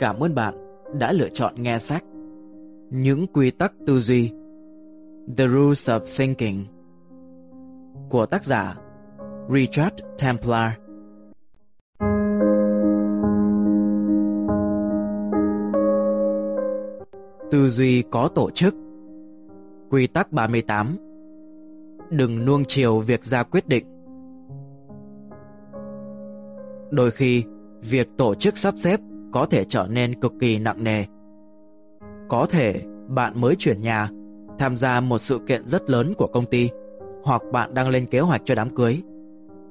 Cảm ơn bạn đã lựa chọn nghe sách. Những quy tắc tư duy. The Rules of Thinking của tác giả Richard Templar. Tư duy có tổ chức. Quy tắc 38 Đừng nuông chiều việc ra quyết định. Đôi khi, việc tổ chức sắp xếp có thể trở nên cực kỳ nặng nề. Có thể bạn mới chuyển nhà, tham gia một sự kiện rất lớn của công ty, hoặc bạn đang lên kế hoạch cho đám cưới.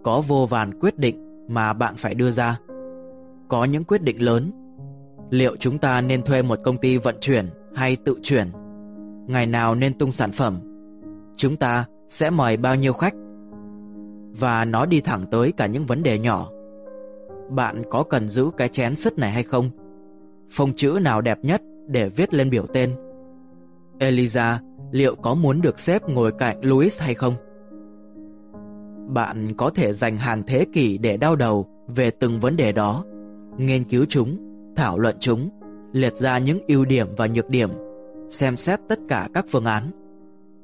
Có vô vàn quyết định mà bạn phải đưa ra. Có những quyết định lớn. Liệu chúng ta nên thuê một công ty vận chuyển hay tự chuyển? Ngày nào nên tung sản phẩm? Chúng ta sẽ mời bao nhiêu khách? Và nó đi thẳng tới cả những vấn đề nhỏ bạn có cần giữ cái chén sứt này hay không? Phông chữ nào đẹp nhất để viết lên biểu tên? Eliza liệu có muốn được xếp ngồi cạnh Louis hay không? Bạn có thể dành hàng thế kỷ để đau đầu về từng vấn đề đó, nghiên cứu chúng, thảo luận chúng, liệt ra những ưu điểm và nhược điểm, xem xét tất cả các phương án.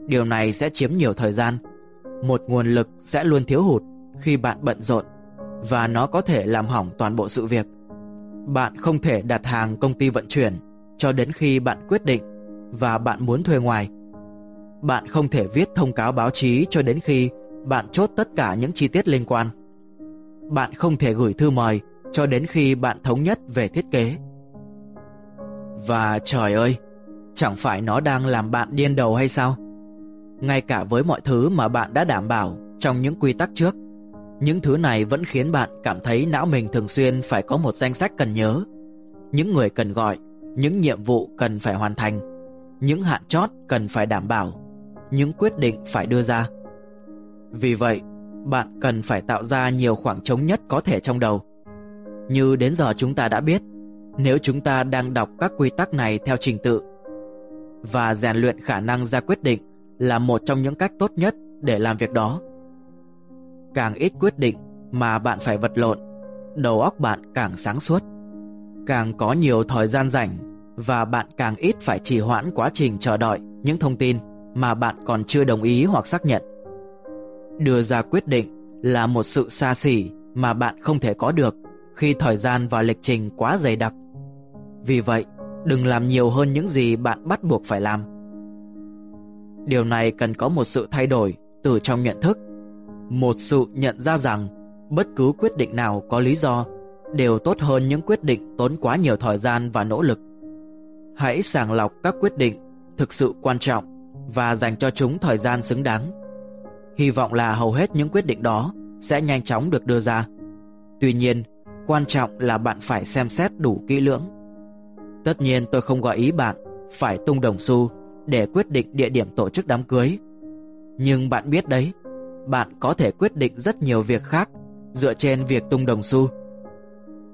Điều này sẽ chiếm nhiều thời gian. Một nguồn lực sẽ luôn thiếu hụt khi bạn bận rộn và nó có thể làm hỏng toàn bộ sự việc. Bạn không thể đặt hàng công ty vận chuyển cho đến khi bạn quyết định và bạn muốn thuê ngoài. Bạn không thể viết thông cáo báo chí cho đến khi bạn chốt tất cả những chi tiết liên quan. Bạn không thể gửi thư mời cho đến khi bạn thống nhất về thiết kế. Và trời ơi, chẳng phải nó đang làm bạn điên đầu hay sao? Ngay cả với mọi thứ mà bạn đã đảm bảo trong những quy tắc trước, những thứ này vẫn khiến bạn cảm thấy não mình thường xuyên phải có một danh sách cần nhớ. Những người cần gọi, những nhiệm vụ cần phải hoàn thành, những hạn chót cần phải đảm bảo, những quyết định phải đưa ra. Vì vậy, bạn cần phải tạo ra nhiều khoảng trống nhất có thể trong đầu. Như đến giờ chúng ta đã biết, nếu chúng ta đang đọc các quy tắc này theo trình tự và rèn luyện khả năng ra quyết định là một trong những cách tốt nhất để làm việc đó càng ít quyết định mà bạn phải vật lộn, đầu óc bạn càng sáng suốt. Càng có nhiều thời gian rảnh và bạn càng ít phải trì hoãn quá trình chờ đợi những thông tin mà bạn còn chưa đồng ý hoặc xác nhận. Đưa ra quyết định là một sự xa xỉ mà bạn không thể có được khi thời gian và lịch trình quá dày đặc. Vì vậy, đừng làm nhiều hơn những gì bạn bắt buộc phải làm. Điều này cần có một sự thay đổi từ trong nhận thức một sự nhận ra rằng bất cứ quyết định nào có lý do đều tốt hơn những quyết định tốn quá nhiều thời gian và nỗ lực. Hãy sàng lọc các quyết định thực sự quan trọng và dành cho chúng thời gian xứng đáng. Hy vọng là hầu hết những quyết định đó sẽ nhanh chóng được đưa ra. Tuy nhiên, quan trọng là bạn phải xem xét đủ kỹ lưỡng. Tất nhiên tôi không gọi ý bạn phải tung đồng xu để quyết định địa điểm tổ chức đám cưới. Nhưng bạn biết đấy, bạn có thể quyết định rất nhiều việc khác dựa trên việc tung đồng xu.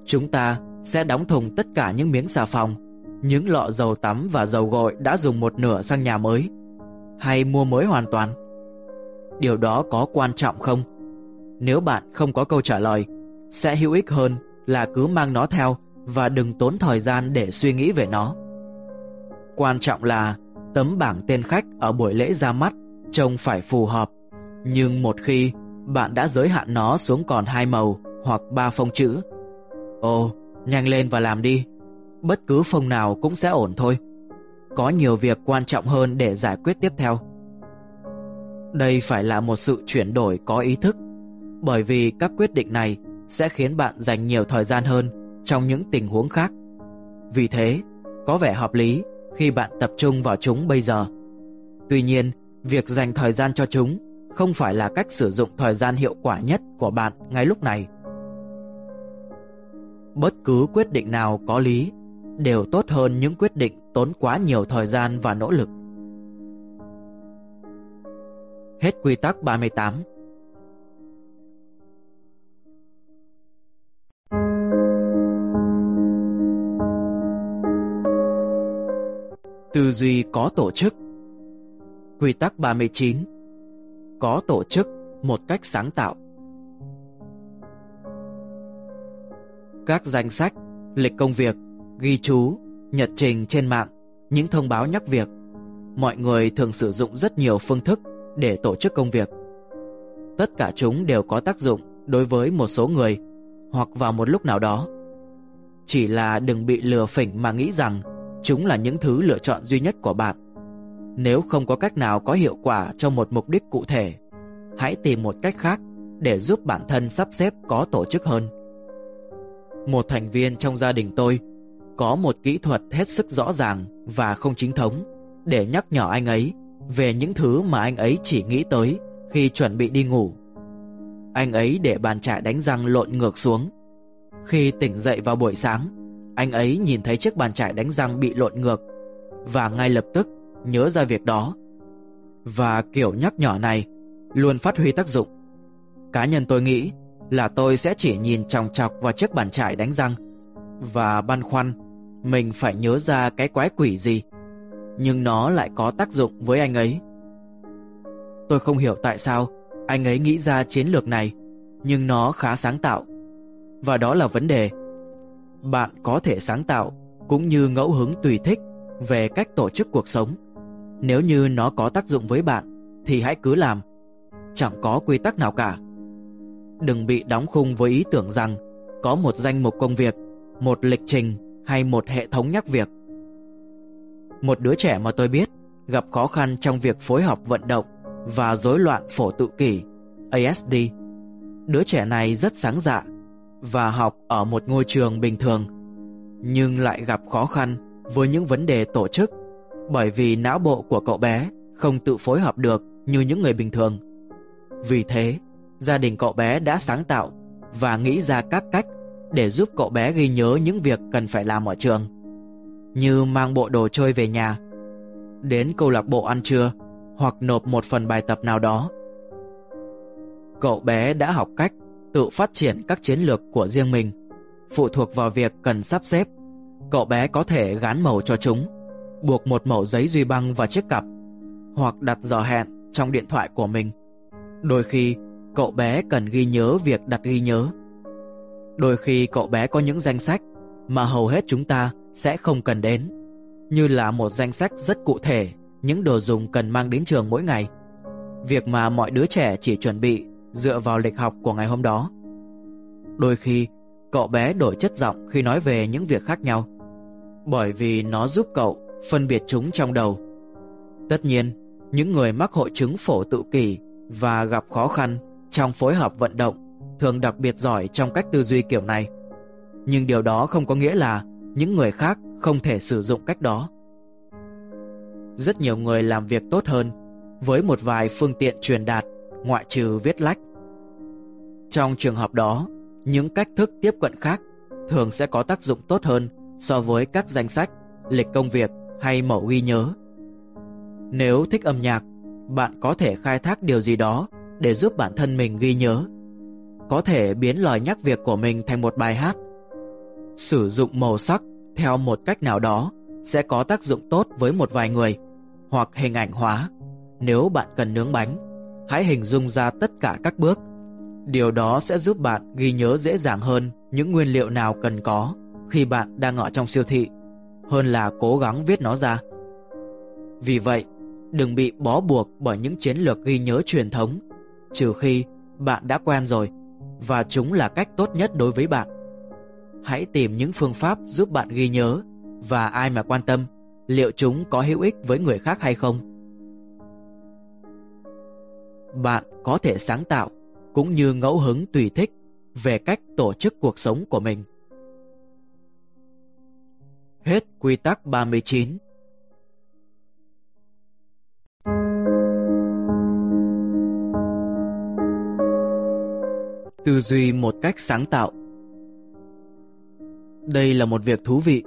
Chúng ta sẽ đóng thùng tất cả những miếng xà phòng, những lọ dầu tắm và dầu gội đã dùng một nửa sang nhà mới, hay mua mới hoàn toàn. Điều đó có quan trọng không? Nếu bạn không có câu trả lời, sẽ hữu ích hơn là cứ mang nó theo và đừng tốn thời gian để suy nghĩ về nó. Quan trọng là tấm bảng tên khách ở buổi lễ ra mắt trông phải phù hợp nhưng một khi bạn đã giới hạn nó xuống còn hai màu hoặc ba phông chữ, ồ, nhanh lên và làm đi. Bất cứ phông nào cũng sẽ ổn thôi. Có nhiều việc quan trọng hơn để giải quyết tiếp theo. Đây phải là một sự chuyển đổi có ý thức, bởi vì các quyết định này sẽ khiến bạn dành nhiều thời gian hơn trong những tình huống khác. Vì thế, có vẻ hợp lý khi bạn tập trung vào chúng bây giờ. Tuy nhiên, việc dành thời gian cho chúng không phải là cách sử dụng thời gian hiệu quả nhất của bạn ngay lúc này. Bất cứ quyết định nào có lý đều tốt hơn những quyết định tốn quá nhiều thời gian và nỗ lực. Hết quy tắc 38 Tư duy có tổ chức Quy tắc 39 có tổ chức một cách sáng tạo. Các danh sách, lịch công việc ghi chú, nhật trình trên mạng, những thông báo nhắc việc. Mọi người thường sử dụng rất nhiều phương thức để tổ chức công việc. Tất cả chúng đều có tác dụng đối với một số người hoặc vào một lúc nào đó. Chỉ là đừng bị lừa phỉnh mà nghĩ rằng chúng là những thứ lựa chọn duy nhất của bạn. Nếu không có cách nào có hiệu quả cho một mục đích cụ thể, hãy tìm một cách khác để giúp bản thân sắp xếp có tổ chức hơn. Một thành viên trong gia đình tôi có một kỹ thuật hết sức rõ ràng và không chính thống để nhắc nhở anh ấy về những thứ mà anh ấy chỉ nghĩ tới khi chuẩn bị đi ngủ. Anh ấy để bàn chải đánh răng lộn ngược xuống. Khi tỉnh dậy vào buổi sáng, anh ấy nhìn thấy chiếc bàn chải đánh răng bị lộn ngược và ngay lập tức nhớ ra việc đó. Và kiểu nhắc nhở này luôn phát huy tác dụng. Cá nhân tôi nghĩ là tôi sẽ chỉ nhìn chòng chọc vào chiếc bàn chải đánh răng và băn khoăn mình phải nhớ ra cái quái quỷ gì. Nhưng nó lại có tác dụng với anh ấy. Tôi không hiểu tại sao anh ấy nghĩ ra chiến lược này, nhưng nó khá sáng tạo. Và đó là vấn đề. Bạn có thể sáng tạo cũng như ngẫu hứng tùy thích về cách tổ chức cuộc sống. Nếu như nó có tác dụng với bạn thì hãy cứ làm. Chẳng có quy tắc nào cả. Đừng bị đóng khung với ý tưởng rằng có một danh mục công việc, một lịch trình hay một hệ thống nhắc việc. Một đứa trẻ mà tôi biết gặp khó khăn trong việc phối hợp vận động và rối loạn phổ tự kỷ ASD. Đứa trẻ này rất sáng dạ và học ở một ngôi trường bình thường nhưng lại gặp khó khăn với những vấn đề tổ chức bởi vì não bộ của cậu bé không tự phối hợp được như những người bình thường. Vì thế, gia đình cậu bé đã sáng tạo và nghĩ ra các cách để giúp cậu bé ghi nhớ những việc cần phải làm ở trường. Như mang bộ đồ chơi về nhà, đến câu lạc bộ ăn trưa hoặc nộp một phần bài tập nào đó. Cậu bé đã học cách tự phát triển các chiến lược của riêng mình, phụ thuộc vào việc cần sắp xếp. Cậu bé có thể gán màu cho chúng, buộc một mẩu giấy duy băng vào chiếc cặp, hoặc đặt giờ hẹn trong điện thoại của mình. Đôi khi, cậu bé cần ghi nhớ việc đặt ghi nhớ. Đôi khi cậu bé có những danh sách mà hầu hết chúng ta sẽ không cần đến, như là một danh sách rất cụ thể những đồ dùng cần mang đến trường mỗi ngày. Việc mà mọi đứa trẻ chỉ chuẩn bị dựa vào lịch học của ngày hôm đó. Đôi khi, cậu bé đổi chất giọng khi nói về những việc khác nhau, bởi vì nó giúp cậu phân biệt chúng trong đầu. Tất nhiên, những người mắc hội chứng phổ tự kỷ và gặp khó khăn trong phối hợp vận động thường đặc biệt giỏi trong cách tư duy kiểu này. Nhưng điều đó không có nghĩa là những người khác không thể sử dụng cách đó. Rất nhiều người làm việc tốt hơn với một vài phương tiện truyền đạt ngoại trừ viết lách. Trong trường hợp đó, những cách thức tiếp cận khác thường sẽ có tác dụng tốt hơn so với các danh sách, lịch công việc hay mẫu ghi nhớ. Nếu thích âm nhạc, bạn có thể khai thác điều gì đó để giúp bản thân mình ghi nhớ. Có thể biến lời nhắc việc của mình thành một bài hát. Sử dụng màu sắc theo một cách nào đó sẽ có tác dụng tốt với một vài người, hoặc hình ảnh hóa. Nếu bạn cần nướng bánh, hãy hình dung ra tất cả các bước. Điều đó sẽ giúp bạn ghi nhớ dễ dàng hơn những nguyên liệu nào cần có khi bạn đang ở trong siêu thị, hơn là cố gắng viết nó ra. Vì vậy, đừng bị bó buộc bởi những chiến lược ghi nhớ truyền thống, trừ khi bạn đã quen rồi và chúng là cách tốt nhất đối với bạn. Hãy tìm những phương pháp giúp bạn ghi nhớ và ai mà quan tâm liệu chúng có hữu ích với người khác hay không. Bạn có thể sáng tạo cũng như ngẫu hứng tùy thích về cách tổ chức cuộc sống của mình. Hết quy tắc 39 Tư duy một cách sáng tạo Đây là một việc thú vị.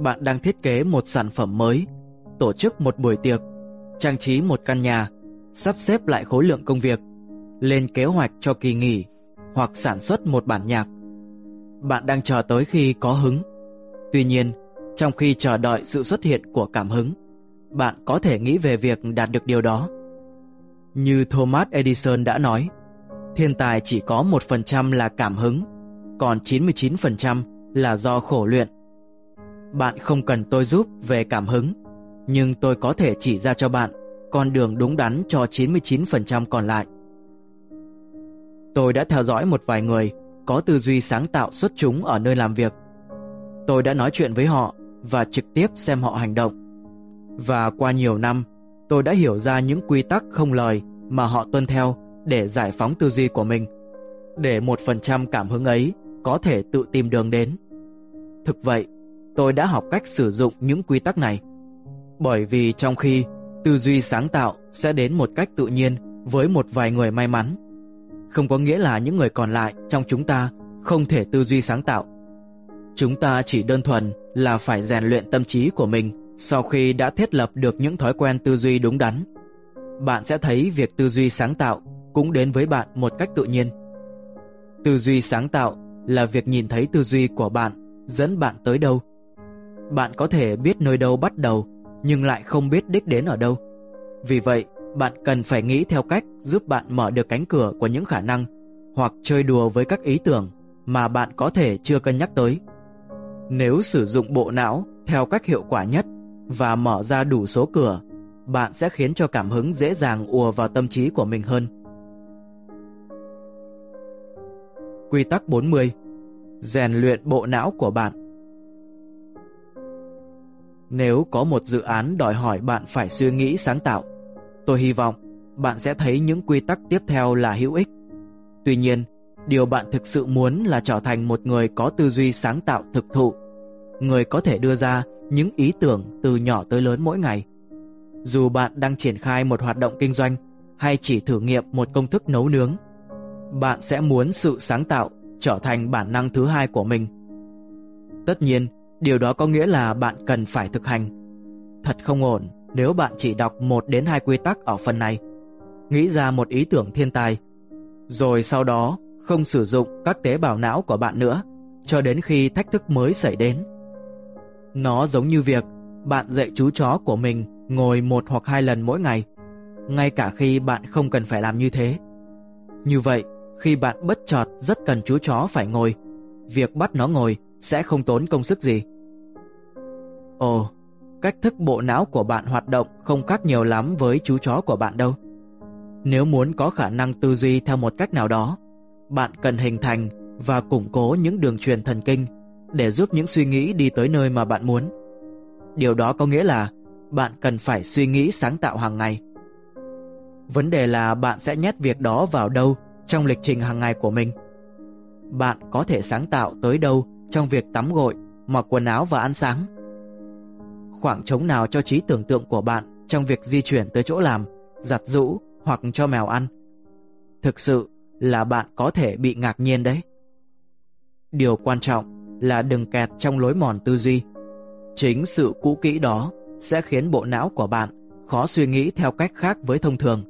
Bạn đang thiết kế một sản phẩm mới, tổ chức một buổi tiệc, trang trí một căn nhà, sắp xếp lại khối lượng công việc, lên kế hoạch cho kỳ nghỉ hoặc sản xuất một bản nhạc. Bạn đang chờ tới khi có hứng. Tuy nhiên, trong khi chờ đợi sự xuất hiện của cảm hứng, bạn có thể nghĩ về việc đạt được điều đó. Như Thomas Edison đã nói, thiên tài chỉ có 1% là cảm hứng, còn 99% là do khổ luyện. Bạn không cần tôi giúp về cảm hứng, nhưng tôi có thể chỉ ra cho bạn con đường đúng đắn cho 99% còn lại. Tôi đã theo dõi một vài người có tư duy sáng tạo xuất chúng ở nơi làm việc. Tôi đã nói chuyện với họ và trực tiếp xem họ hành động. Và qua nhiều năm, tôi đã hiểu ra những quy tắc không lời mà họ tuân theo để giải phóng tư duy của mình, để một phần trăm cảm hứng ấy có thể tự tìm đường đến. Thực vậy, tôi đã học cách sử dụng những quy tắc này. Bởi vì trong khi tư duy sáng tạo sẽ đến một cách tự nhiên với một vài người may mắn, không có nghĩa là những người còn lại trong chúng ta không thể tư duy sáng tạo. Chúng ta chỉ đơn thuần là phải rèn luyện tâm trí của mình sau khi đã thiết lập được những thói quen tư duy đúng đắn. Bạn sẽ thấy việc tư duy sáng tạo cũng đến với bạn một cách tự nhiên. Tư duy sáng tạo là việc nhìn thấy tư duy của bạn dẫn bạn tới đâu. Bạn có thể biết nơi đâu bắt đầu nhưng lại không biết đích đến ở đâu. Vì vậy, bạn cần phải nghĩ theo cách giúp bạn mở được cánh cửa của những khả năng hoặc chơi đùa với các ý tưởng mà bạn có thể chưa cân nhắc tới. Nếu sử dụng bộ não theo cách hiệu quả nhất và mở ra đủ số cửa, bạn sẽ khiến cho cảm hứng dễ dàng ùa vào tâm trí của mình hơn. Quy tắc 40 Rèn luyện bộ não của bạn Nếu có một dự án đòi hỏi bạn phải suy nghĩ sáng tạo, tôi hy vọng bạn sẽ thấy những quy tắc tiếp theo là hữu ích. Tuy nhiên, điều bạn thực sự muốn là trở thành một người có tư duy sáng tạo thực thụ, người có thể đưa ra những ý tưởng từ nhỏ tới lớn mỗi ngày. Dù bạn đang triển khai một hoạt động kinh doanh hay chỉ thử nghiệm một công thức nấu nướng, bạn sẽ muốn sự sáng tạo trở thành bản năng thứ hai của mình. Tất nhiên, điều đó có nghĩa là bạn cần phải thực hành. Thật không ổn nếu bạn chỉ đọc một đến hai quy tắc ở phần này, nghĩ ra một ý tưởng thiên tài, rồi sau đó không sử dụng các tế bào não của bạn nữa cho đến khi thách thức mới xảy đến. Nó giống như việc bạn dạy chú chó của mình ngồi một hoặc hai lần mỗi ngày, ngay cả khi bạn không cần phải làm như thế. Như vậy, khi bạn bất chợt rất cần chú chó phải ngồi, việc bắt nó ngồi sẽ không tốn công sức gì. Ồ, cách thức bộ não của bạn hoạt động không khác nhiều lắm với chú chó của bạn đâu. Nếu muốn có khả năng tư duy theo một cách nào đó, bạn cần hình thành và củng cố những đường truyền thần kinh để giúp những suy nghĩ đi tới nơi mà bạn muốn. Điều đó có nghĩa là bạn cần phải suy nghĩ sáng tạo hàng ngày. Vấn đề là bạn sẽ nhét việc đó vào đâu trong lịch trình hàng ngày của mình. Bạn có thể sáng tạo tới đâu trong việc tắm gội, mặc quần áo và ăn sáng. Khoảng trống nào cho trí tưởng tượng của bạn trong việc di chuyển tới chỗ làm, giặt rũ hoặc cho mèo ăn. Thực sự là bạn có thể bị ngạc nhiên đấy. Điều quan trọng là đừng kẹt trong lối mòn tư duy. Chính sự cũ kỹ đó sẽ khiến bộ não của bạn khó suy nghĩ theo cách khác với thông thường.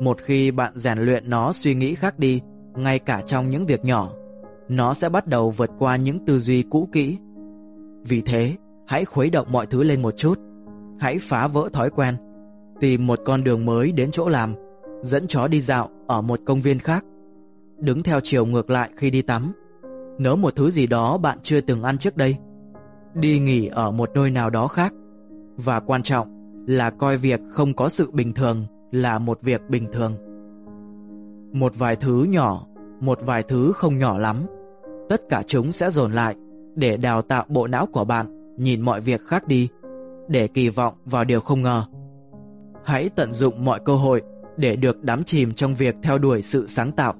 Một khi bạn rèn luyện nó suy nghĩ khác đi, ngay cả trong những việc nhỏ, nó sẽ bắt đầu vượt qua những tư duy cũ kỹ. Vì thế, hãy khuấy động mọi thứ lên một chút. Hãy phá vỡ thói quen, tìm một con đường mới đến chỗ làm, dẫn chó đi dạo ở một công viên khác, đứng theo chiều ngược lại khi đi tắm, nấu một thứ gì đó bạn chưa từng ăn trước đây, đi nghỉ ở một nơi nào đó khác, và quan trọng là coi việc không có sự bình thường là một việc bình thường. Một vài thứ nhỏ, một vài thứ không nhỏ lắm, tất cả chúng sẽ dồn lại để đào tạo bộ não của bạn nhìn mọi việc khác đi, để kỳ vọng vào điều không ngờ. Hãy tận dụng mọi cơ hội để được đắm chìm trong việc theo đuổi sự sáng tạo.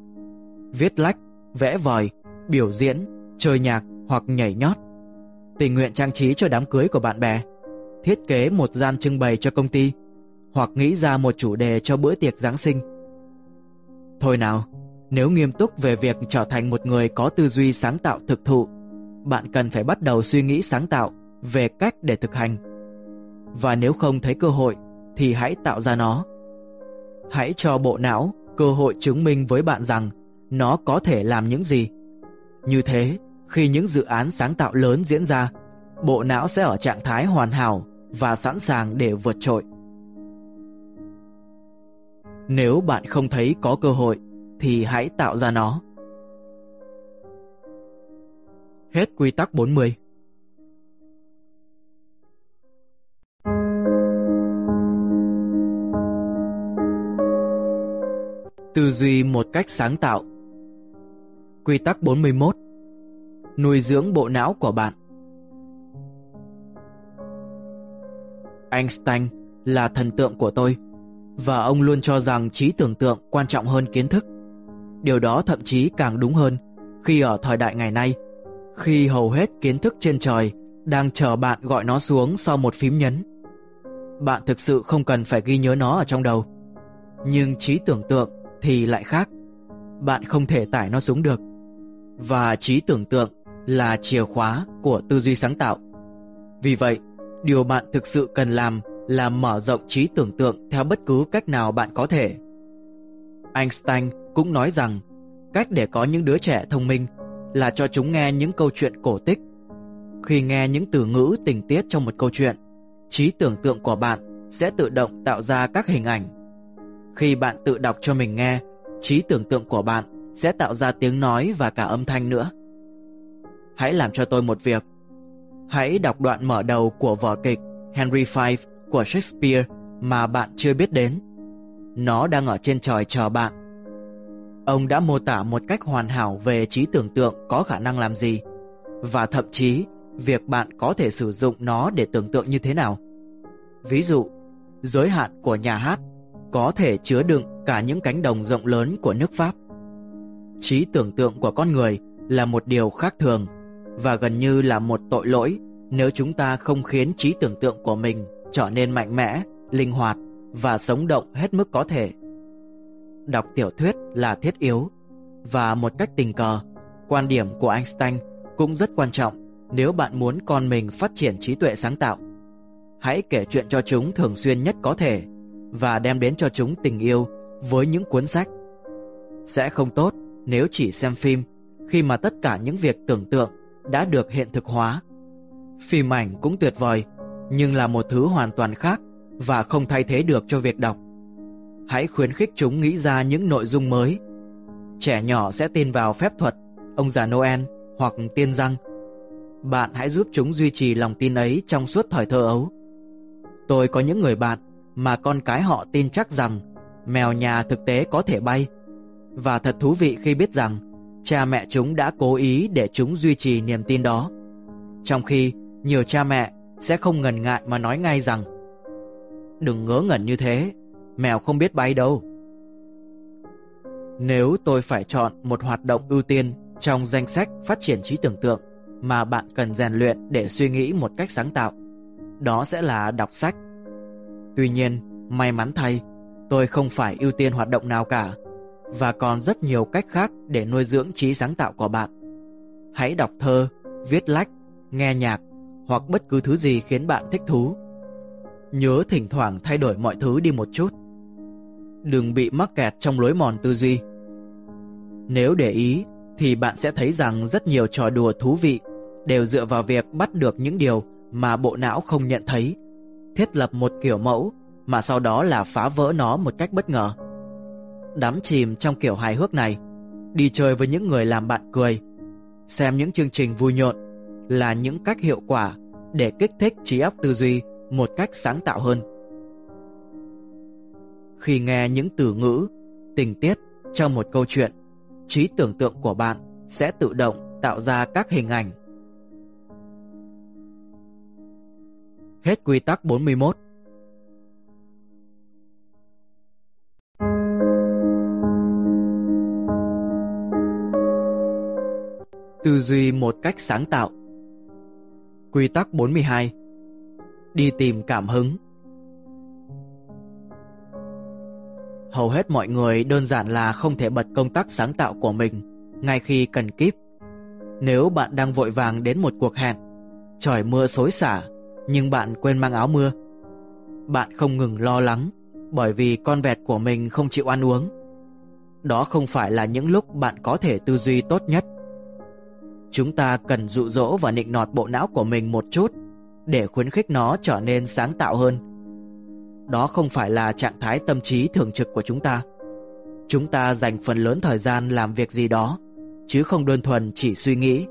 Viết lách, vẽ vời, biểu diễn, chơi nhạc hoặc nhảy nhót. Tình nguyện trang trí cho đám cưới của bạn bè. Thiết kế một gian trưng bày cho công ty hoặc nghĩ ra một chủ đề cho bữa tiệc Giáng sinh. Thôi nào, nếu nghiêm túc về việc trở thành một người có tư duy sáng tạo thực thụ, bạn cần phải bắt đầu suy nghĩ sáng tạo về cách để thực hành. Và nếu không thấy cơ hội, thì hãy tạo ra nó. Hãy cho bộ não cơ hội chứng minh với bạn rằng nó có thể làm những gì. Như thế, khi những dự án sáng tạo lớn diễn ra, bộ não sẽ ở trạng thái hoàn hảo và sẵn sàng để vượt trội. Nếu bạn không thấy có cơ hội thì hãy tạo ra nó. Hết quy tắc 40 Tư duy một cách sáng tạo Quy tắc 41 Nuôi dưỡng bộ não của bạn Einstein là thần tượng của tôi và ông luôn cho rằng trí tưởng tượng quan trọng hơn kiến thức. Điều đó thậm chí càng đúng hơn khi ở thời đại ngày nay, khi hầu hết kiến thức trên trời đang chờ bạn gọi nó xuống sau một phím nhấn. Bạn thực sự không cần phải ghi nhớ nó ở trong đầu. Nhưng trí tưởng tượng thì lại khác. Bạn không thể tải nó xuống được. Và trí tưởng tượng là chìa khóa của tư duy sáng tạo. Vì vậy, điều bạn thực sự cần làm là mở rộng trí tưởng tượng theo bất cứ cách nào bạn có thể. Einstein cũng nói rằng cách để có những đứa trẻ thông minh là cho chúng nghe những câu chuyện cổ tích. Khi nghe những từ ngữ tình tiết trong một câu chuyện, trí tưởng tượng của bạn sẽ tự động tạo ra các hình ảnh. Khi bạn tự đọc cho mình nghe, trí tưởng tượng của bạn sẽ tạo ra tiếng nói và cả âm thanh nữa. Hãy làm cho tôi một việc. Hãy đọc đoạn mở đầu của vở kịch Henry V của Shakespeare mà bạn chưa biết đến. Nó đang ở trên trời chờ bạn. Ông đã mô tả một cách hoàn hảo về trí tưởng tượng có khả năng làm gì và thậm chí việc bạn có thể sử dụng nó để tưởng tượng như thế nào. Ví dụ, giới hạn của nhà hát có thể chứa đựng cả những cánh đồng rộng lớn của nước Pháp. Trí tưởng tượng của con người là một điều khác thường và gần như là một tội lỗi nếu chúng ta không khiến trí tưởng tượng của mình trở nên mạnh mẽ, linh hoạt và sống động hết mức có thể. Đọc tiểu thuyết là thiết yếu và một cách tình cờ, quan điểm của Einstein cũng rất quan trọng nếu bạn muốn con mình phát triển trí tuệ sáng tạo. Hãy kể chuyện cho chúng thường xuyên nhất có thể và đem đến cho chúng tình yêu với những cuốn sách. Sẽ không tốt nếu chỉ xem phim khi mà tất cả những việc tưởng tượng đã được hiện thực hóa. Phim ảnh cũng tuyệt vời nhưng là một thứ hoàn toàn khác và không thay thế được cho việc đọc. Hãy khuyến khích chúng nghĩ ra những nội dung mới. Trẻ nhỏ sẽ tin vào phép thuật, ông già Noel hoặc tiên răng. Bạn hãy giúp chúng duy trì lòng tin ấy trong suốt thời thơ ấu. Tôi có những người bạn mà con cái họ tin chắc rằng mèo nhà thực tế có thể bay. Và thật thú vị khi biết rằng cha mẹ chúng đã cố ý để chúng duy trì niềm tin đó. Trong khi nhiều cha mẹ sẽ không ngần ngại mà nói ngay rằng Đừng ngớ ngẩn như thế, mèo không biết bay đâu. Nếu tôi phải chọn một hoạt động ưu tiên trong danh sách phát triển trí tưởng tượng mà bạn cần rèn luyện để suy nghĩ một cách sáng tạo, đó sẽ là đọc sách. Tuy nhiên, may mắn thay, tôi không phải ưu tiên hoạt động nào cả và còn rất nhiều cách khác để nuôi dưỡng trí sáng tạo của bạn. Hãy đọc thơ, viết lách, nghe nhạc hoặc bất cứ thứ gì khiến bạn thích thú. Nhớ thỉnh thoảng thay đổi mọi thứ đi một chút. Đừng bị mắc kẹt trong lối mòn tư duy. Nếu để ý thì bạn sẽ thấy rằng rất nhiều trò đùa thú vị đều dựa vào việc bắt được những điều mà bộ não không nhận thấy, thiết lập một kiểu mẫu mà sau đó là phá vỡ nó một cách bất ngờ. Đắm chìm trong kiểu hài hước này, đi chơi với những người làm bạn cười, xem những chương trình vui nhộn là những cách hiệu quả để kích thích trí óc tư duy một cách sáng tạo hơn. Khi nghe những từ ngữ, tình tiết trong một câu chuyện, trí tưởng tượng của bạn sẽ tự động tạo ra các hình ảnh. Hết quy tắc 41 Tư duy một cách sáng tạo. Quy tắc 42 Đi tìm cảm hứng. Hầu hết mọi người đơn giản là không thể bật công tắc sáng tạo của mình ngay khi cần kíp. Nếu bạn đang vội vàng đến một cuộc hẹn, trời mưa xối xả, nhưng bạn quên mang áo mưa. Bạn không ngừng lo lắng bởi vì con vẹt của mình không chịu ăn uống. Đó không phải là những lúc bạn có thể tư duy tốt nhất. Chúng ta cần dụ dỗ và nịnh nọt bộ não của mình một chút để khuyến khích nó trở nên sáng tạo hơn. Đó không phải là trạng thái tâm trí thường trực của chúng ta. Chúng ta dành phần lớn thời gian làm việc gì đó, chứ không đơn thuần chỉ suy nghĩ.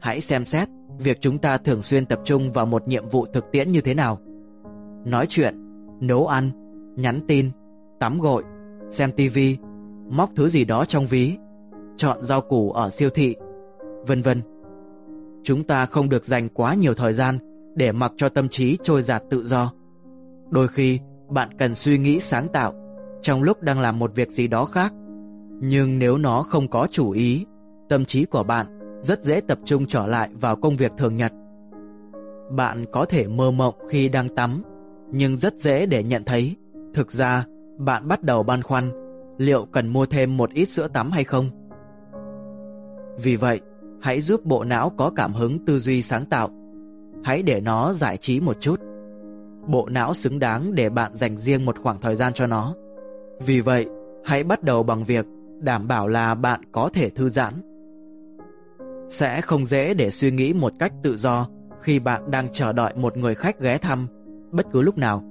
Hãy xem xét việc chúng ta thường xuyên tập trung vào một nhiệm vụ thực tiễn như thế nào. Nói chuyện, nấu ăn, nhắn tin, tắm gội, xem tivi, móc thứ gì đó trong ví, chọn rau củ ở siêu thị, vân vân. Chúng ta không được dành quá nhiều thời gian để mặc cho tâm trí trôi giạt tự do. Đôi khi, bạn cần suy nghĩ sáng tạo trong lúc đang làm một việc gì đó khác. Nhưng nếu nó không có chủ ý, tâm trí của bạn rất dễ tập trung trở lại vào công việc thường nhật. Bạn có thể mơ mộng khi đang tắm, nhưng rất dễ để nhận thấy, thực ra bạn bắt đầu băn khoăn liệu cần mua thêm một ít sữa tắm hay không. Vì vậy, hãy giúp bộ não có cảm hứng tư duy sáng tạo. Hãy để nó giải trí một chút. Bộ não xứng đáng để bạn dành riêng một khoảng thời gian cho nó. Vì vậy, hãy bắt đầu bằng việc đảm bảo là bạn có thể thư giãn. Sẽ không dễ để suy nghĩ một cách tự do khi bạn đang chờ đợi một người khách ghé thăm bất cứ lúc nào.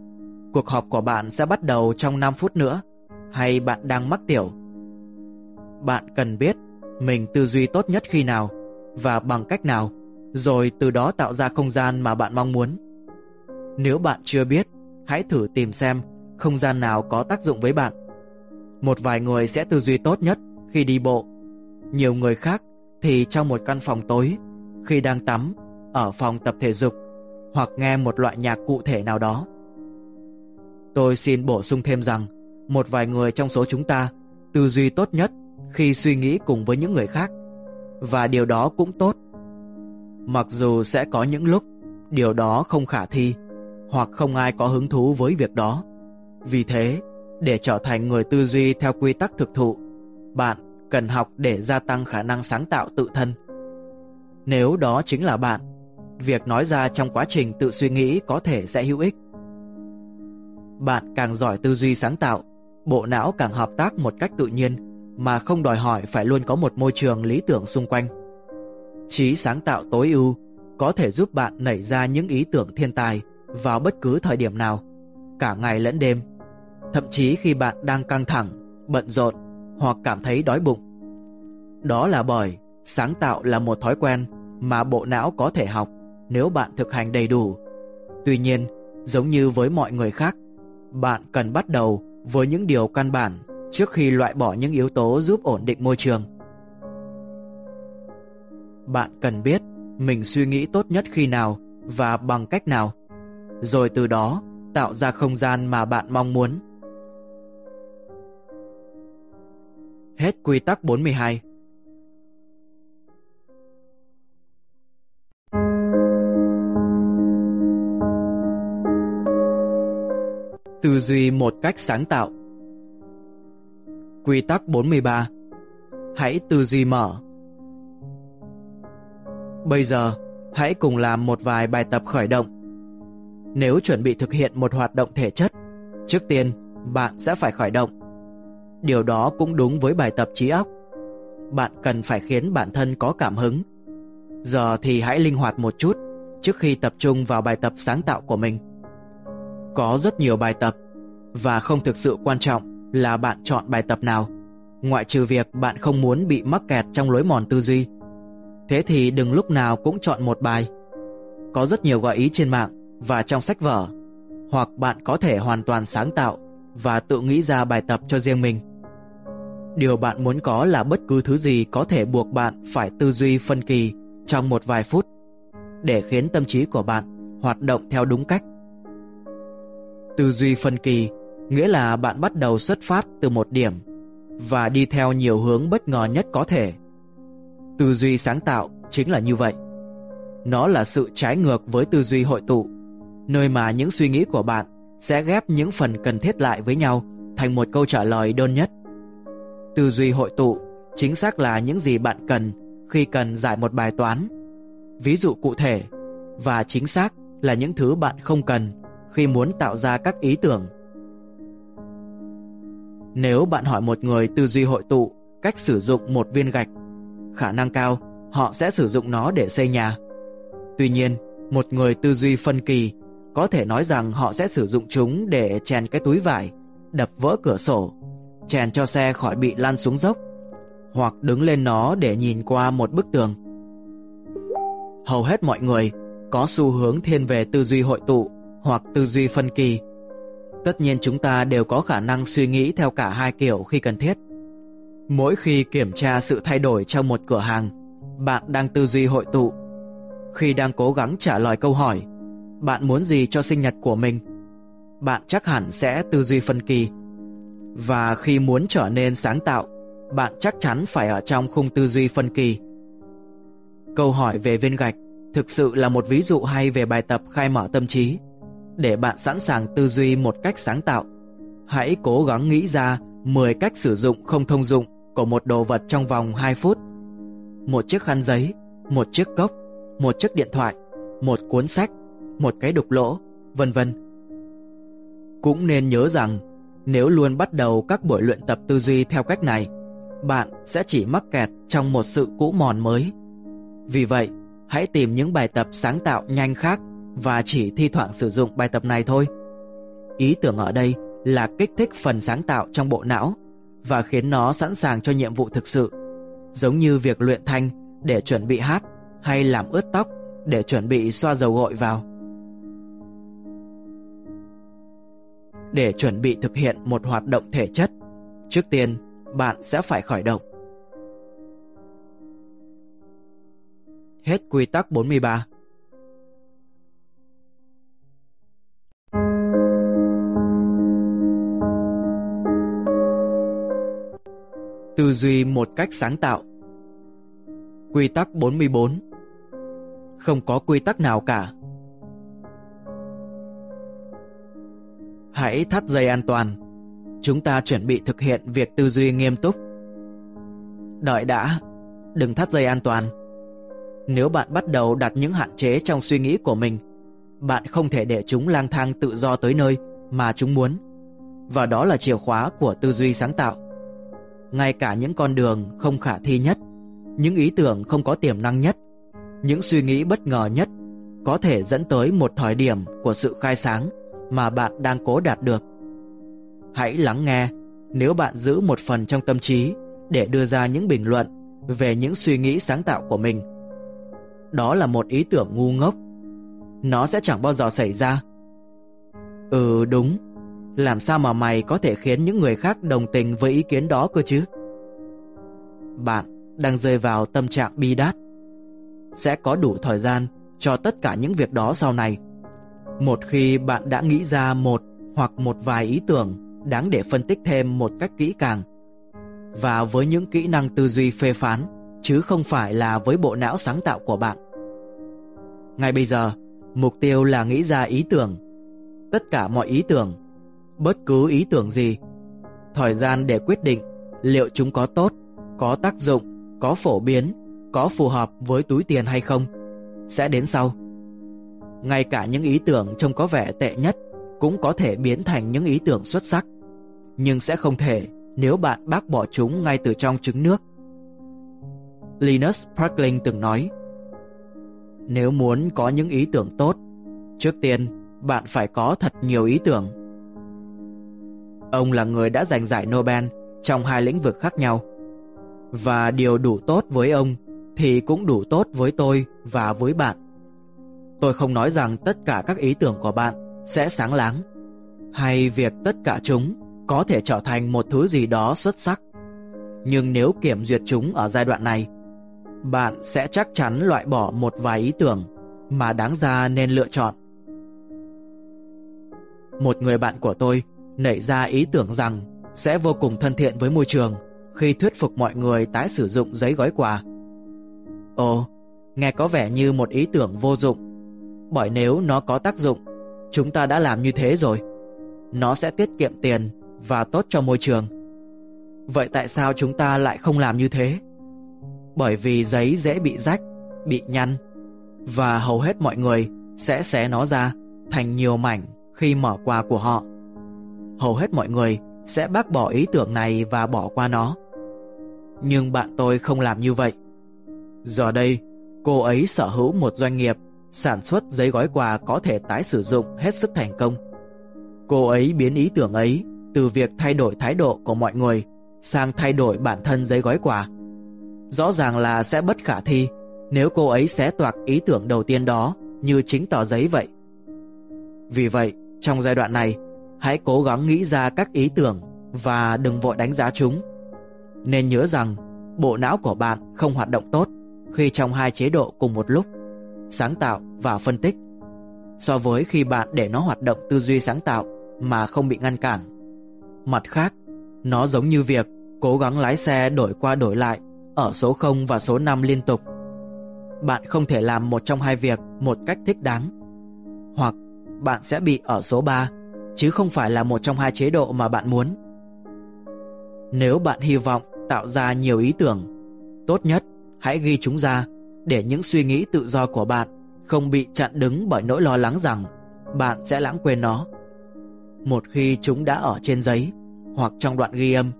Cuộc họp của bạn sẽ bắt đầu trong 5 phút nữa hay bạn đang mắc tiểu. Bạn cần biết mình tư duy tốt nhất khi nào và bằng cách nào, rồi từ đó tạo ra không gian mà bạn mong muốn. Nếu bạn chưa biết, hãy thử tìm xem không gian nào có tác dụng với bạn. Một vài người sẽ tư duy tốt nhất khi đi bộ. Nhiều người khác thì trong một căn phòng tối, khi đang tắm, ở phòng tập thể dục hoặc nghe một loại nhạc cụ thể nào đó. Tôi xin bổ sung thêm rằng, một vài người trong số chúng ta tư duy tốt nhất khi suy nghĩ cùng với những người khác và điều đó cũng tốt. Mặc dù sẽ có những lúc điều đó không khả thi hoặc không ai có hứng thú với việc đó. Vì thế, để trở thành người tư duy theo quy tắc thực thụ, bạn cần học để gia tăng khả năng sáng tạo tự thân. Nếu đó chính là bạn, việc nói ra trong quá trình tự suy nghĩ có thể sẽ hữu ích. Bạn càng giỏi tư duy sáng tạo, bộ não càng hợp tác một cách tự nhiên mà không đòi hỏi phải luôn có một môi trường lý tưởng xung quanh. Trí sáng tạo tối ưu có thể giúp bạn nảy ra những ý tưởng thiên tài vào bất cứ thời điểm nào, cả ngày lẫn đêm, thậm chí khi bạn đang căng thẳng, bận rộn hoặc cảm thấy đói bụng. Đó là bởi sáng tạo là một thói quen mà bộ não có thể học nếu bạn thực hành đầy đủ. Tuy nhiên, giống như với mọi người khác, bạn cần bắt đầu với những điều căn bản trước khi loại bỏ những yếu tố giúp ổn định môi trường. Bạn cần biết mình suy nghĩ tốt nhất khi nào và bằng cách nào, rồi từ đó tạo ra không gian mà bạn mong muốn. Hết quy tắc 42 Tư duy một cách sáng tạo Quy tắc 43 Hãy tư duy mở Bây giờ, hãy cùng làm một vài bài tập khởi động. Nếu chuẩn bị thực hiện một hoạt động thể chất, trước tiên bạn sẽ phải khởi động. Điều đó cũng đúng với bài tập trí óc. Bạn cần phải khiến bản thân có cảm hứng. Giờ thì hãy linh hoạt một chút trước khi tập trung vào bài tập sáng tạo của mình. Có rất nhiều bài tập và không thực sự quan trọng là bạn chọn bài tập nào, ngoại trừ việc bạn không muốn bị mắc kẹt trong lối mòn tư duy. Thế thì đừng lúc nào cũng chọn một bài. Có rất nhiều gợi ý trên mạng và trong sách vở, hoặc bạn có thể hoàn toàn sáng tạo và tự nghĩ ra bài tập cho riêng mình. Điều bạn muốn có là bất cứ thứ gì có thể buộc bạn phải tư duy phân kỳ trong một vài phút để khiến tâm trí của bạn hoạt động theo đúng cách. Tư duy phân kỳ nghĩa là bạn bắt đầu xuất phát từ một điểm và đi theo nhiều hướng bất ngờ nhất có thể. Tư duy sáng tạo chính là như vậy. Nó là sự trái ngược với tư duy hội tụ, nơi mà những suy nghĩ của bạn sẽ ghép những phần cần thiết lại với nhau thành một câu trả lời đơn nhất. Tư duy hội tụ chính xác là những gì bạn cần khi cần giải một bài toán. Ví dụ cụ thể và chính xác là những thứ bạn không cần khi muốn tạo ra các ý tưởng nếu bạn hỏi một người tư duy hội tụ cách sử dụng một viên gạch, khả năng cao họ sẽ sử dụng nó để xây nhà. Tuy nhiên, một người tư duy phân kỳ có thể nói rằng họ sẽ sử dụng chúng để chèn cái túi vải, đập vỡ cửa sổ, chèn cho xe khỏi bị lăn xuống dốc, hoặc đứng lên nó để nhìn qua một bức tường. Hầu hết mọi người có xu hướng thiên về tư duy hội tụ hoặc tư duy phân kỳ Tất nhiên chúng ta đều có khả năng suy nghĩ theo cả hai kiểu khi cần thiết. Mỗi khi kiểm tra sự thay đổi trong một cửa hàng, bạn đang tư duy hội tụ. Khi đang cố gắng trả lời câu hỏi, bạn muốn gì cho sinh nhật của mình? Bạn chắc hẳn sẽ tư duy phân kỳ. Và khi muốn trở nên sáng tạo, bạn chắc chắn phải ở trong khung tư duy phân kỳ. Câu hỏi về viên gạch thực sự là một ví dụ hay về bài tập khai mở tâm trí. Để bạn sẵn sàng tư duy một cách sáng tạo, hãy cố gắng nghĩ ra 10 cách sử dụng không thông dụng của một đồ vật trong vòng 2 phút. Một chiếc khăn giấy, một chiếc cốc, một chiếc điện thoại, một cuốn sách, một cái đục lỗ, vân vân. Cũng nên nhớ rằng, nếu luôn bắt đầu các buổi luyện tập tư duy theo cách này, bạn sẽ chỉ mắc kẹt trong một sự cũ mòn mới. Vì vậy, hãy tìm những bài tập sáng tạo nhanh khác và chỉ thi thoảng sử dụng bài tập này thôi. Ý tưởng ở đây là kích thích phần sáng tạo trong bộ não và khiến nó sẵn sàng cho nhiệm vụ thực sự, giống như việc luyện thanh để chuẩn bị hát hay làm ướt tóc để chuẩn bị xoa dầu gội vào. Để chuẩn bị thực hiện một hoạt động thể chất, trước tiên bạn sẽ phải khởi động. Hết quy tắc 43 Tư duy một cách sáng tạo. Quy tắc 44 Không có quy tắc nào cả. Hãy thắt dây an toàn. Chúng ta chuẩn bị thực hiện việc tư duy nghiêm túc. Đợi đã Đừng thắt dây an toàn. Nếu bạn bắt đầu đặt những hạn chế trong suy nghĩ của mình Bạn không thể để chúng lang thang tự do tới nơi mà chúng muốn. Và đó là chìa khóa của tư duy sáng tạo. Ngay cả những con đường không khả thi nhất, những ý tưởng không có tiềm năng nhất, những suy nghĩ bất ngờ nhất có thể dẫn tới một thời điểm của sự khai sáng mà bạn đang cố đạt được. Hãy lắng nghe nếu bạn giữ một phần trong tâm trí để đưa ra những bình luận về những suy nghĩ sáng tạo của mình. Đó là một ý tưởng ngu ngốc. Nó sẽ chẳng bao giờ xảy ra. Ừ đúng, làm sao mà mày có thể khiến những người khác đồng tình với ý kiến đó cơ chứ? Bạn đang rơi vào tâm trạng bi đát. Sẽ có đủ thời gian cho tất cả những việc đó sau này. Một khi bạn đã nghĩ ra một hoặc một vài ý tưởng đáng để phân tích thêm một cách kỹ càng và với những kỹ năng tư duy phê phán chứ không phải là với bộ não sáng tạo của bạn. Ngay bây giờ, mục tiêu là nghĩ ra ý tưởng. Tất cả mọi ý tưởng bất cứ ý tưởng gì. Thời gian để quyết định liệu chúng có tốt, có tác dụng, có phổ biến, có phù hợp với túi tiền hay không sẽ đến sau. Ngay cả những ý tưởng trông có vẻ tệ nhất cũng có thể biến thành những ý tưởng xuất sắc, nhưng sẽ không thể nếu bạn bác bỏ chúng ngay từ trong trứng nước. Linus Parkling từng nói, nếu muốn có những ý tưởng tốt, trước tiên bạn phải có thật nhiều ý tưởng Ông là người đã giành giải Nobel trong hai lĩnh vực khác nhau. Và điều đủ tốt với ông thì cũng đủ tốt với tôi và với bạn. Tôi không nói rằng tất cả các ý tưởng của bạn sẽ sáng láng, hay việc tất cả chúng có thể trở thành một thứ gì đó xuất sắc. Nhưng nếu kiểm duyệt chúng ở giai đoạn này, bạn sẽ chắc chắn loại bỏ một vài ý tưởng mà đáng ra nên lựa chọn. Một người bạn của tôi nảy ra ý tưởng rằng sẽ vô cùng thân thiện với môi trường khi thuyết phục mọi người tái sử dụng giấy gói quà. Ồ, nghe có vẻ như một ý tưởng vô dụng, bởi nếu nó có tác dụng, chúng ta đã làm như thế rồi. Nó sẽ tiết kiệm tiền và tốt cho môi trường. Vậy tại sao chúng ta lại không làm như thế? Bởi vì giấy dễ bị rách, bị nhăn và hầu hết mọi người sẽ xé nó ra thành nhiều mảnh khi mở quà của họ hầu hết mọi người sẽ bác bỏ ý tưởng này và bỏ qua nó. Nhưng bạn tôi không làm như vậy. Giờ đây, cô ấy sở hữu một doanh nghiệp sản xuất giấy gói quà có thể tái sử dụng hết sức thành công. Cô ấy biến ý tưởng ấy từ việc thay đổi thái độ của mọi người sang thay đổi bản thân giấy gói quà. Rõ ràng là sẽ bất khả thi nếu cô ấy xé toạc ý tưởng đầu tiên đó như chính tờ giấy vậy. Vì vậy, trong giai đoạn này, hãy cố gắng nghĩ ra các ý tưởng và đừng vội đánh giá chúng. Nên nhớ rằng bộ não của bạn không hoạt động tốt khi trong hai chế độ cùng một lúc, sáng tạo và phân tích, so với khi bạn để nó hoạt động tư duy sáng tạo mà không bị ngăn cản. Mặt khác, nó giống như việc cố gắng lái xe đổi qua đổi lại ở số 0 và số 5 liên tục. Bạn không thể làm một trong hai việc một cách thích đáng. Hoặc bạn sẽ bị ở số 3, chứ không phải là một trong hai chế độ mà bạn muốn. Nếu bạn hy vọng tạo ra nhiều ý tưởng, tốt nhất hãy ghi chúng ra để những suy nghĩ tự do của bạn không bị chặn đứng bởi nỗi lo lắng rằng bạn sẽ lãng quên nó. Một khi chúng đã ở trên giấy hoặc trong đoạn ghi âm,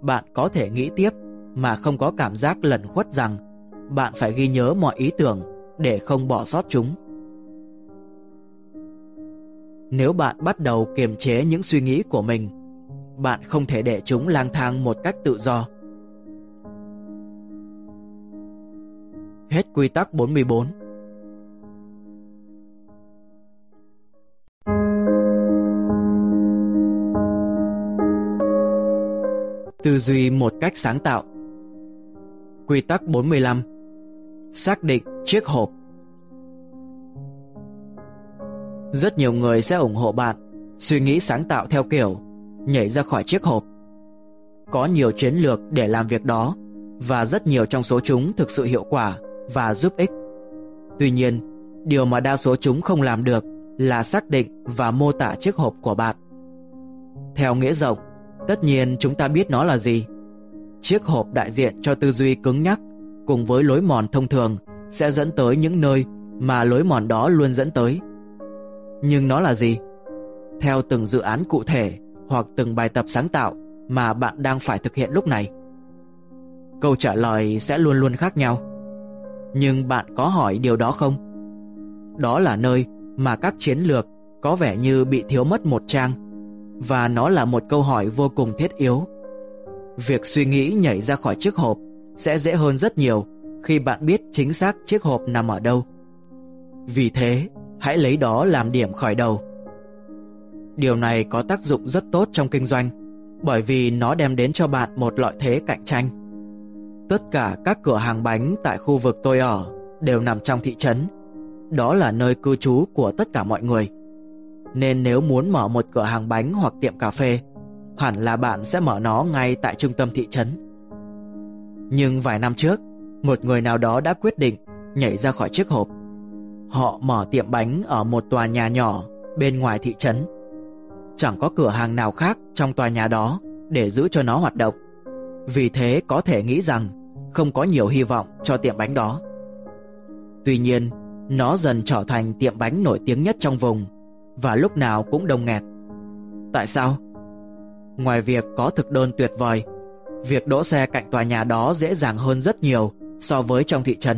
bạn có thể nghĩ tiếp mà không có cảm giác lẩn khuất rằng bạn phải ghi nhớ mọi ý tưởng để không bỏ sót chúng. Nếu bạn bắt đầu kiềm chế những suy nghĩ của mình, bạn không thể để chúng lang thang một cách tự do. Hết quy tắc 44 Tư duy một cách sáng tạo. Quy tắc 45 Xác định chiếc hộp. Rất nhiều người sẽ ủng hộ bạn, Suy nghĩ sáng tạo theo kiểu Nhảy ra khỏi chiếc hộp. Có nhiều chiến lược để làm việc đó Và rất nhiều trong số chúng thực sự hiệu quả. Và giúp ích Tuy nhiên, Điều mà đa số chúng không làm được Là xác định và mô tả chiếc hộp của bạn Theo nghĩa rộng, Tất nhiên chúng ta biết nó là gì Chiếc hộp đại diện cho tư duy cứng nhắc cùng với lối mòn thông thường sẽ dẫn tới những nơi mà lối mòn đó luôn dẫn tới. Nhưng nó là gì? Theo từng dự án cụ thể hoặc từng bài tập sáng tạo mà bạn đang phải thực hiện lúc này. Câu trả lời sẽ luôn luôn khác nhau. Nhưng bạn có hỏi điều đó không? Đó là nơi mà các chiến lược có vẻ như bị thiếu mất một trang và nó là một câu hỏi vô cùng thiết yếu Việc suy nghĩ nhảy ra khỏi chiếc hộp sẽ dễ hơn rất nhiều khi bạn biết chính xác chiếc hộp nằm ở đâu. Vì thế, hãy lấy đó làm điểm khởi đầu. Điều này có tác dụng rất tốt trong kinh doanh bởi vì nó đem đến cho bạn một lợi thế cạnh tranh. Tất cả các cửa hàng bánh tại khu vực tôi ở đều nằm trong thị trấn. Đó là nơi cư trú của tất cả mọi người. Nên nếu muốn mở một cửa hàng bánh hoặc tiệm cà phê hẳn là bạn sẽ mở nó ngay tại trung tâm thị trấn. Nhưng vài năm trước, một người nào đó đã quyết định nhảy ra khỏi chiếc hộp. Họ mở tiệm bánh ở một tòa nhà nhỏ bên ngoài thị trấn. Chẳng có cửa hàng nào khác trong tòa nhà đó để giữ cho nó hoạt động. Vì thế có thể nghĩ rằng không có nhiều hy vọng cho tiệm bánh đó. Tuy nhiên, nó dần trở thành tiệm bánh nổi tiếng nhất trong vùng và lúc nào cũng đông nghẹt. Tại sao? Ngoài việc có thực đơn tuyệt vời, việc đỗ xe cạnh tòa nhà đó dễ dàng hơn rất nhiều so với trong thị trấn,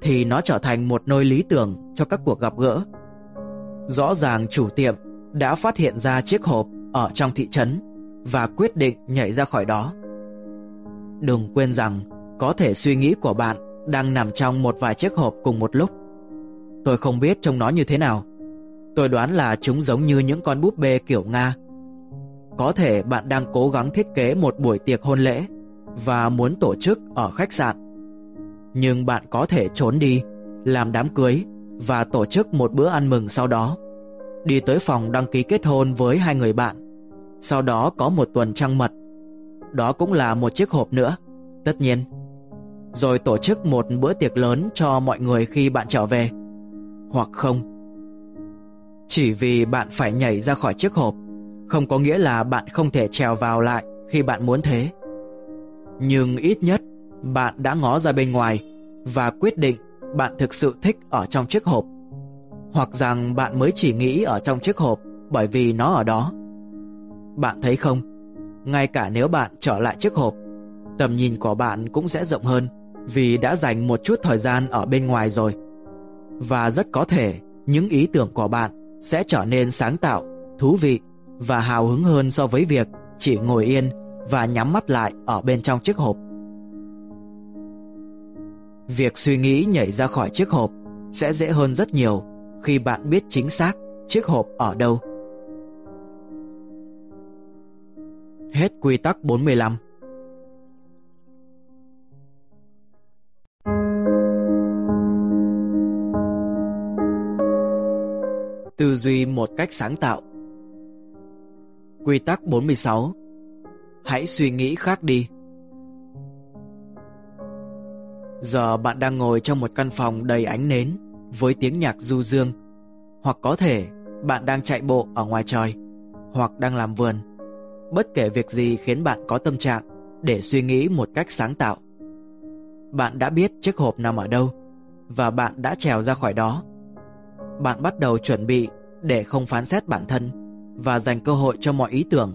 thì nó trở thành một nơi lý tưởng cho các cuộc gặp gỡ. Rõ ràng chủ tiệm đã phát hiện ra chiếc hộp ở trong thị trấn và quyết định nhảy ra khỏi đó. Đừng quên rằng có thể suy nghĩ của bạn đang nằm trong một vài chiếc hộp cùng một lúc. Tôi không biết trông nó như thế nào. Tôi đoán là chúng giống như những con búp bê kiểu Nga có thể bạn đang cố gắng thiết kế một buổi tiệc hôn lễ và muốn tổ chức ở khách sạn. Nhưng bạn có thể trốn đi, làm đám cưới và tổ chức một bữa ăn mừng sau đó. Đi tới phòng đăng ký kết hôn với hai người bạn. Sau đó có một tuần trăng mật. Đó cũng là một chiếc hộp nữa, tất nhiên. Rồi tổ chức một bữa tiệc lớn cho mọi người khi bạn trở về. Hoặc không. Chỉ vì bạn phải nhảy ra khỏi chiếc hộp không có nghĩa là bạn không thể trèo vào lại khi bạn muốn thế. Nhưng ít nhất bạn đã ngó ra bên ngoài và quyết định bạn thực sự thích ở trong chiếc hộp. Hoặc rằng bạn mới chỉ nghĩ ở trong chiếc hộp bởi vì nó ở đó. Bạn thấy không? Ngay cả nếu bạn trở lại chiếc hộp, tầm nhìn của bạn cũng sẽ rộng hơn vì đã dành một chút thời gian ở bên ngoài rồi. Và rất có thể những ý tưởng của bạn sẽ trở nên sáng tạo, thú vị và hào hứng hơn so với việc chỉ ngồi yên và nhắm mắt lại ở bên trong chiếc hộp. Việc suy nghĩ nhảy ra khỏi chiếc hộp sẽ dễ hơn rất nhiều khi bạn biết chính xác chiếc hộp ở đâu. Hết quy tắc 45 Tư duy một cách sáng tạo Quy tắc 46 Hãy suy nghĩ khác đi Giờ bạn đang ngồi trong một căn phòng đầy ánh nến, với tiếng nhạc du dương hoặc có thể bạn đang chạy bộ ở ngoài trời, hoặc đang làm vườn. Bất kể việc gì khiến bạn có tâm trạng để suy nghĩ một cách sáng tạo. Bạn đã biết chiếc hộp nằm ở đâu, và bạn đã trèo ra khỏi đó. Bạn bắt đầu chuẩn bị để không phán xét bản thân và dành cơ hội cho mọi ý tưởng.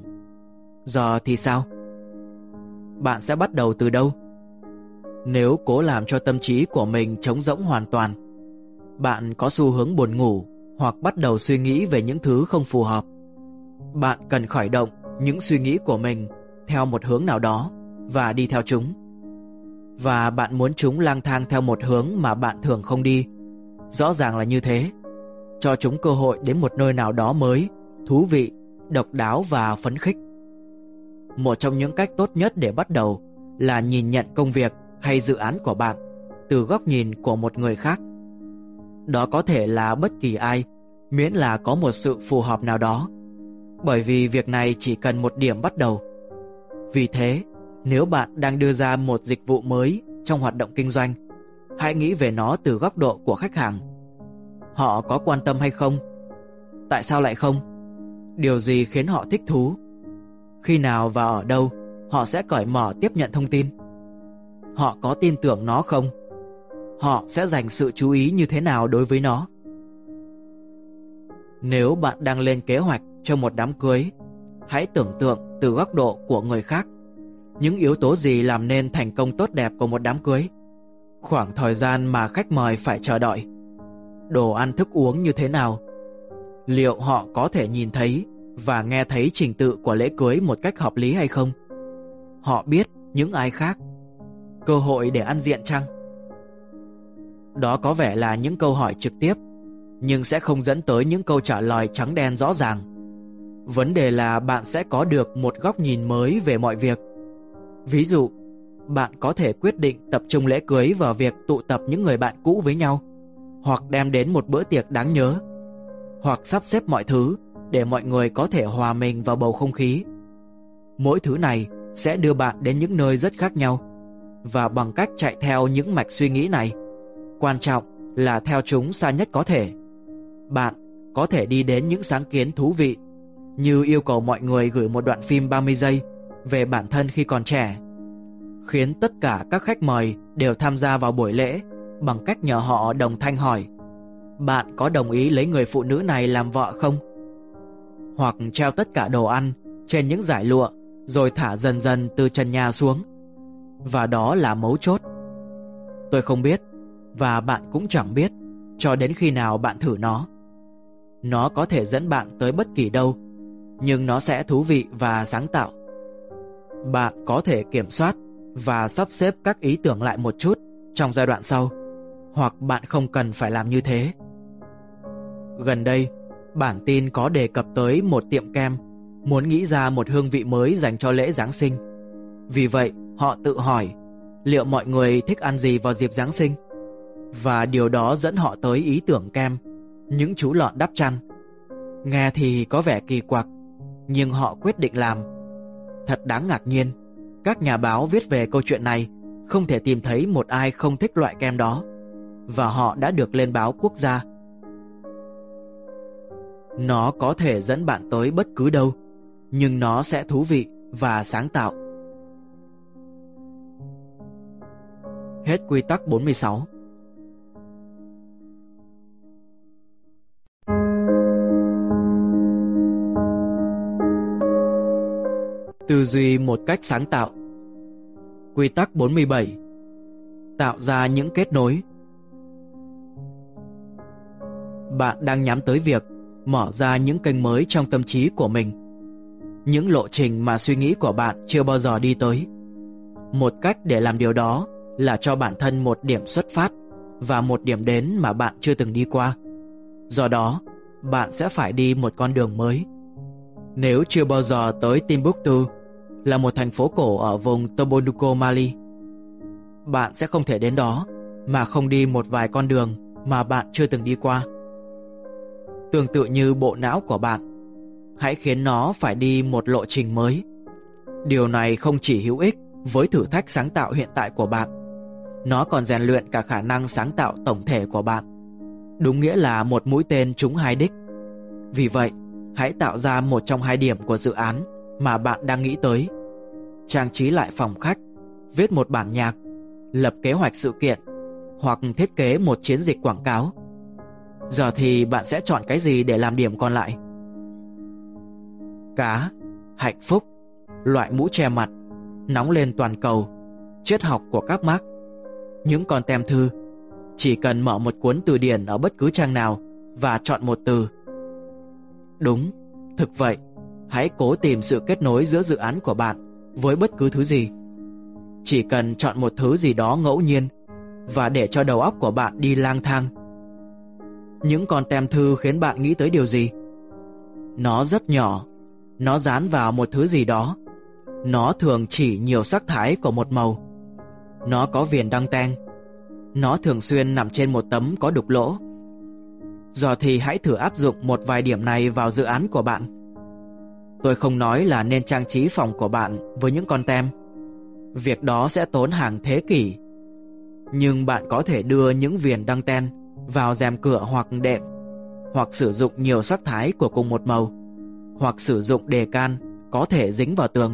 Giờ thì sao? Bạn sẽ bắt đầu từ đâu? Nếu cố làm cho tâm trí của mình trống rỗng hoàn toàn, bạn có xu hướng buồn ngủ hoặc bắt đầu suy nghĩ về những thứ không phù hợp. Bạn cần khởi động những suy nghĩ của mình theo một hướng nào đó và đi theo chúng. Và bạn muốn chúng lang thang theo một hướng mà bạn thường không đi. Rõ ràng là như thế. Cho chúng cơ hội đến một nơi nào đó mới, thú vị, độc đáo và phấn khích. Một trong những cách tốt nhất để bắt đầu là nhìn nhận công việc hay dự án của bạn từ góc nhìn của một người khác. Đó có thể là bất kỳ ai, miễn là có một sự phù hợp nào đó. Bởi vì việc này chỉ cần một điểm bắt đầu. Vì thế, nếu bạn đang đưa ra một dịch vụ mới trong hoạt động kinh doanh, hãy nghĩ về nó từ góc độ của khách hàng. Họ có quan tâm hay không? Tại sao lại không? Điều gì khiến họ thích thú? Khi nào và ở đâu họ sẽ cởi mở tiếp nhận thông tin? Họ có tin tưởng nó không? Họ sẽ dành sự chú ý như thế nào đối với nó? Nếu bạn đang lên kế hoạch cho một đám cưới, hãy tưởng tượng từ góc độ của người khác. Những yếu tố gì làm nên thành công tốt đẹp của một đám cưới? Khoảng thời gian mà khách mời phải chờ đợi. Đồ ăn thức uống như thế nào? Liệu họ có thể nhìn thấy và nghe thấy trình tự của lễ cưới một cách hợp lý hay không? Họ biết những ai khác cơ hội để ăn diện chăng? Đó có vẻ là những câu hỏi trực tiếp, nhưng sẽ không dẫn tới những câu trả lời trắng đen rõ ràng. Vấn đề là bạn sẽ có được một góc nhìn mới về mọi việc. Ví dụ, bạn có thể quyết định tập trung lễ cưới vào việc tụ tập những người bạn cũ với nhau, hoặc đem đến một bữa tiệc đáng nhớ, hoặc sắp xếp mọi thứ để mọi người có thể hòa mình vào bầu không khí. Mỗi thứ này sẽ đưa bạn đến những nơi rất khác nhau và bằng cách chạy theo những mạch suy nghĩ này. Quan trọng là theo chúng xa nhất có thể. Bạn có thể đi đến những sáng kiến thú vị như yêu cầu mọi người gửi một đoạn phim 30 giây về bản thân khi còn trẻ, khiến tất cả các khách mời đều tham gia vào buổi lễ bằng cách nhờ họ đồng thanh hỏi Bạn có đồng ý lấy người phụ nữ này làm vợ không? Hoặc treo tất cả đồ ăn trên những giải lụa rồi thả dần dần từ trần nhà xuống và đó là mấu chốt. Tôi không biết, và bạn cũng chẳng biết, cho đến khi nào bạn thử nó. Nó có thể dẫn bạn tới bất kỳ đâu, nhưng nó sẽ thú vị và sáng tạo. Bạn có thể kiểm soát và sắp xếp các ý tưởng lại một chút trong giai đoạn sau, hoặc bạn không cần phải làm như thế. Gần đây, bản tin có đề cập tới một tiệm kem muốn nghĩ ra một hương vị mới dành cho lễ Giáng sinh. Vì vậy, Họ tự hỏi liệu mọi người thích ăn gì vào dịp Giáng sinh. Và điều đó dẫn họ tới ý tưởng kem, những chú lợn đắp chăn. Nghe thì có vẻ kỳ quặc, nhưng họ quyết định làm. Thật đáng ngạc nhiên, các nhà báo viết về câu chuyện này không thể tìm thấy một ai không thích loại kem đó, và họ đã được lên báo quốc gia. Nó có thể dẫn bạn tới bất cứ đâu, nhưng nó sẽ thú vị và sáng tạo. Hết quy tắc 46 Tư duy một cách sáng tạo Quy tắc 47 Tạo ra những kết nối bạn đang nhắm tới việc mở ra những kênh mới trong tâm trí của mình Những lộ trình mà suy nghĩ của bạn chưa bao giờ đi tới Một cách để làm điều đó là cho bản thân một điểm xuất phát và một điểm đến mà bạn chưa từng đi qua. Do đó, bạn sẽ phải đi một con đường mới. Nếu chưa bao giờ tới Timbuktu, là một thành phố cổ ở vùng tobonuko Mali, bạn sẽ không thể đến đó mà không đi một vài con đường mà bạn chưa từng đi qua. Tương tự như bộ não của bạn, hãy khiến nó phải đi một lộ trình mới. Điều này không chỉ hữu ích với thử thách sáng tạo hiện tại của bạn, nó còn rèn luyện cả khả năng sáng tạo tổng thể của bạn. Đúng nghĩa là một mũi tên trúng hai đích. Vì vậy, hãy tạo ra một trong hai điểm của dự án mà bạn đang nghĩ tới. Trang trí lại phòng khách, viết một bản nhạc, lập kế hoạch sự kiện hoặc thiết kế một chiến dịch quảng cáo. Giờ thì bạn sẽ chọn cái gì để làm điểm còn lại? Cá, hạnh phúc, loại mũ che mặt, nóng lên toàn cầu, triết học của các Marx, những con tem thư. Chỉ cần mở một cuốn từ điển ở bất cứ trang nào và chọn một từ. Đúng, thực vậy, hãy cố tìm sự kết nối giữa dự án của bạn với bất cứ thứ gì. Chỉ cần chọn một thứ gì đó ngẫu nhiên và để cho đầu óc của bạn đi lang thang. Những con tem thư khiến bạn nghĩ tới điều gì? Nó rất nhỏ, nó dán vào một thứ gì đó. Nó thường chỉ nhiều sắc thái của một màu. Nó có viền đăng ten. Nó thường xuyên nằm trên một tấm có đục lỗ. Giờ thì hãy thử áp dụng một vài điểm này vào dự án của bạn. Tôi không nói là nên trang trí phòng của bạn với những con tem. Việc đó sẽ tốn hàng thế kỷ. Nhưng bạn có thể đưa những viền đăng ten vào rèm cửa hoặc đệm, hoặc sử dụng nhiều sắc thái của cùng một màu, hoặc sử dụng đề can có thể dính vào tường.